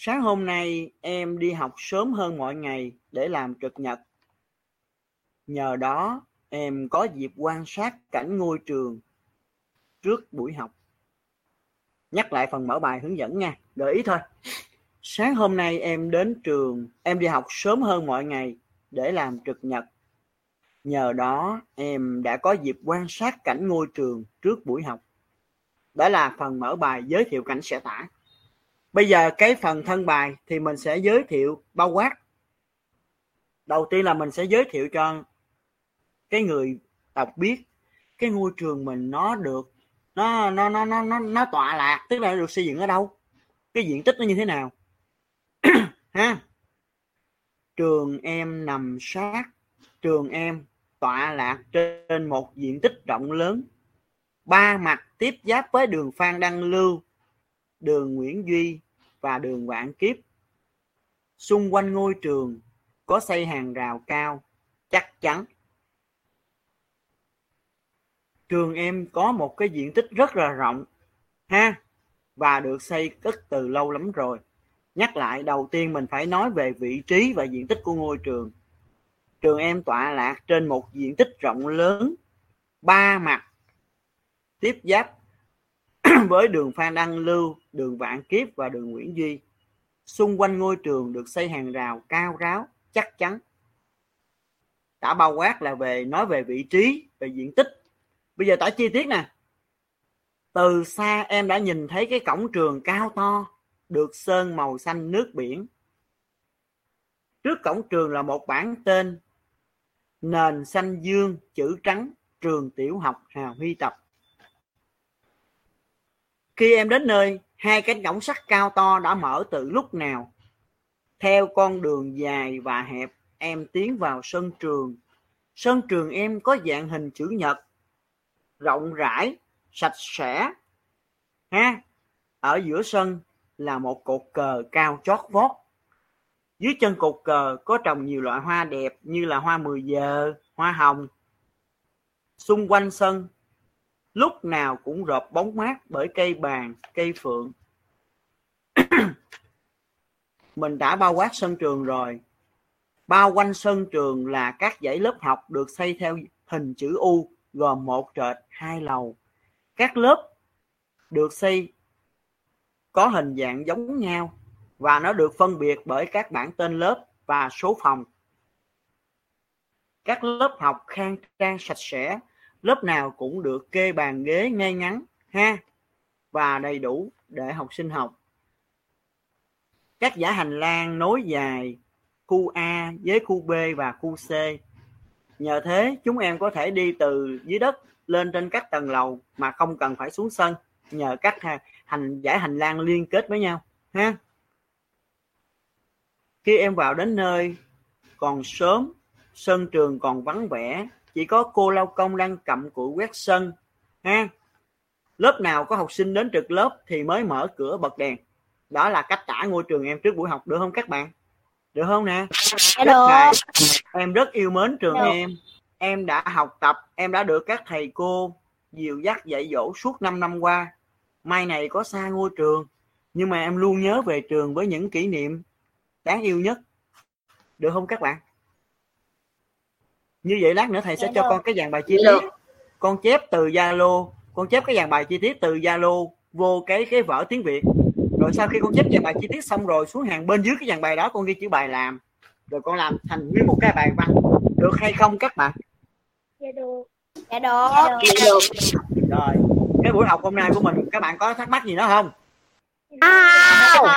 sáng hôm nay em đi học sớm hơn mọi ngày để làm trực nhật. Nhờ đó, em có dịp quan sát cảnh ngôi trường trước buổi học. Nhắc lại phần mở bài hướng dẫn nha, gợi ý thôi. Sáng hôm nay em đến trường, em đi học sớm hơn mọi ngày để làm trực nhật. Nhờ đó, em đã có dịp quan sát cảnh ngôi trường trước buổi học. Đó là phần mở bài giới thiệu cảnh sẽ tả bây giờ cái phần thân bài thì mình sẽ giới thiệu bao quát. Đầu tiên là mình sẽ giới thiệu cho cái người đọc biết cái ngôi trường mình nó được nó nó nó nó nó, nó tọa lạc tức là được xây dựng ở đâu cái diện tích nó như thế nào. (clears throat) Ha? Trường em nằm sát trường em tọa lạc trên một diện tích rộng lớn. Ba mặt tiếp giáp với đường Phan Đăng Lưu đường Nguyễn Duy và đường Vạn Kiếp. Xung quanh ngôi trường có xây hàng rào cao chắc chắn. Trường em có một cái diện tích rất là rộng ha và được xây cất từ lâu lắm rồi. Nhắc lại đầu tiên mình phải nói về vị trí và diện tích của ngôi trường. Trường em tọa lạc trên một diện tích rộng lớn ba mặt tiếp giáp (coughs) với đường Phan Đăng Lưu, đường Vạn Kiếp và đường Nguyễn Duy. Xung quanh ngôi trường được xây hàng rào cao ráo, chắc chắn. Tả bao quát là về nói về vị trí, về diện tích. Bây giờ tả chi tiết nè. Từ xa em đã nhìn thấy cái cổng trường cao to, được sơn màu xanh nước biển. Trước cổng trường là một bảng tên nền xanh dương chữ trắng trường tiểu học Hà Huy Tập. Khi em đến nơi, hai cánh cổng sắt cao to đã mở từ lúc nào. Theo con đường dài và hẹp, em tiến vào sân trường. Sân trường em có dạng hình chữ nhật, rộng rãi, sạch sẽ. Ha, ở giữa sân là một cột cờ cao chót vót. Dưới chân cột cờ có trồng nhiều loại hoa đẹp như là hoa mười giờ, hoa hồng. Xung quanh sân lúc nào cũng rợp bóng mát bởi cây bàn, cây phượng. (clears throat) Mình đã bao quát sân trường rồi. Bao quanh sân trường là các dãy lớp học được xây theo hình chữ U gồm một trệt, hai lầu. Các lớp được xây có hình dạng giống nhau và nó được phân biệt bởi các bảng tên lớp và số phòng. các lớp học khang trang sạch sẽ lớp nào cũng được kê bàn ghế ngay ngắn, ha, và đầy đủ để học sinh học. Các giả hành lang nối dài khu A với khu B và khu C. Nhờ thế, chúng em có thể đi từ dưới đất lên trên các tầng lầu mà không cần phải xuống sân, nhờ các hành giải hành lang liên kết với nhau, ha. Khi em vào đến nơi, còn sớm, sân trường còn vắng vẻ chỉ có cô lao công đang cầm cụi quét sân ha? Lớp nào có học sinh đến trực lớp thì mới mở cửa bật đèn. Đó là cách tả ngôi trường em trước buổi học được không các bạn? Được không nè? Được em rất yêu mến trường được. em. Em đã học tập em đã được các thầy cô dìu dắt dạy dỗ suốt 5 năm qua. Mai này có xa ngôi trường nhưng mà em luôn nhớ về trường với những kỷ niệm đáng yêu nhất. Được không các bạn như vậy lát nữa thầy sẽ dạ cho được. con cái dàn bài chi tiết. con chép từ zalo con chép cái dàn bài chi tiết từ zalo vô cái cái vở tiếng việt. Rồi sau khi con chép dàn bài chi tiết xong rồi xuống hàng bên dưới cái dàn bài đó con ghi chữ bài làm. Rồi con làm thành nguyên một cái bài văn. Được hay không các bạn? Dạ được. Dạ được. Dạ được. Rồi cái buổi học hôm nay của mình các bạn có thắc mắc gì nữa không không.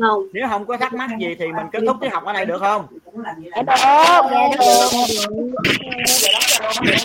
Không. Nếu không có thắc mắc gì thì mình kết thúc tiết học ở đây được không? Được được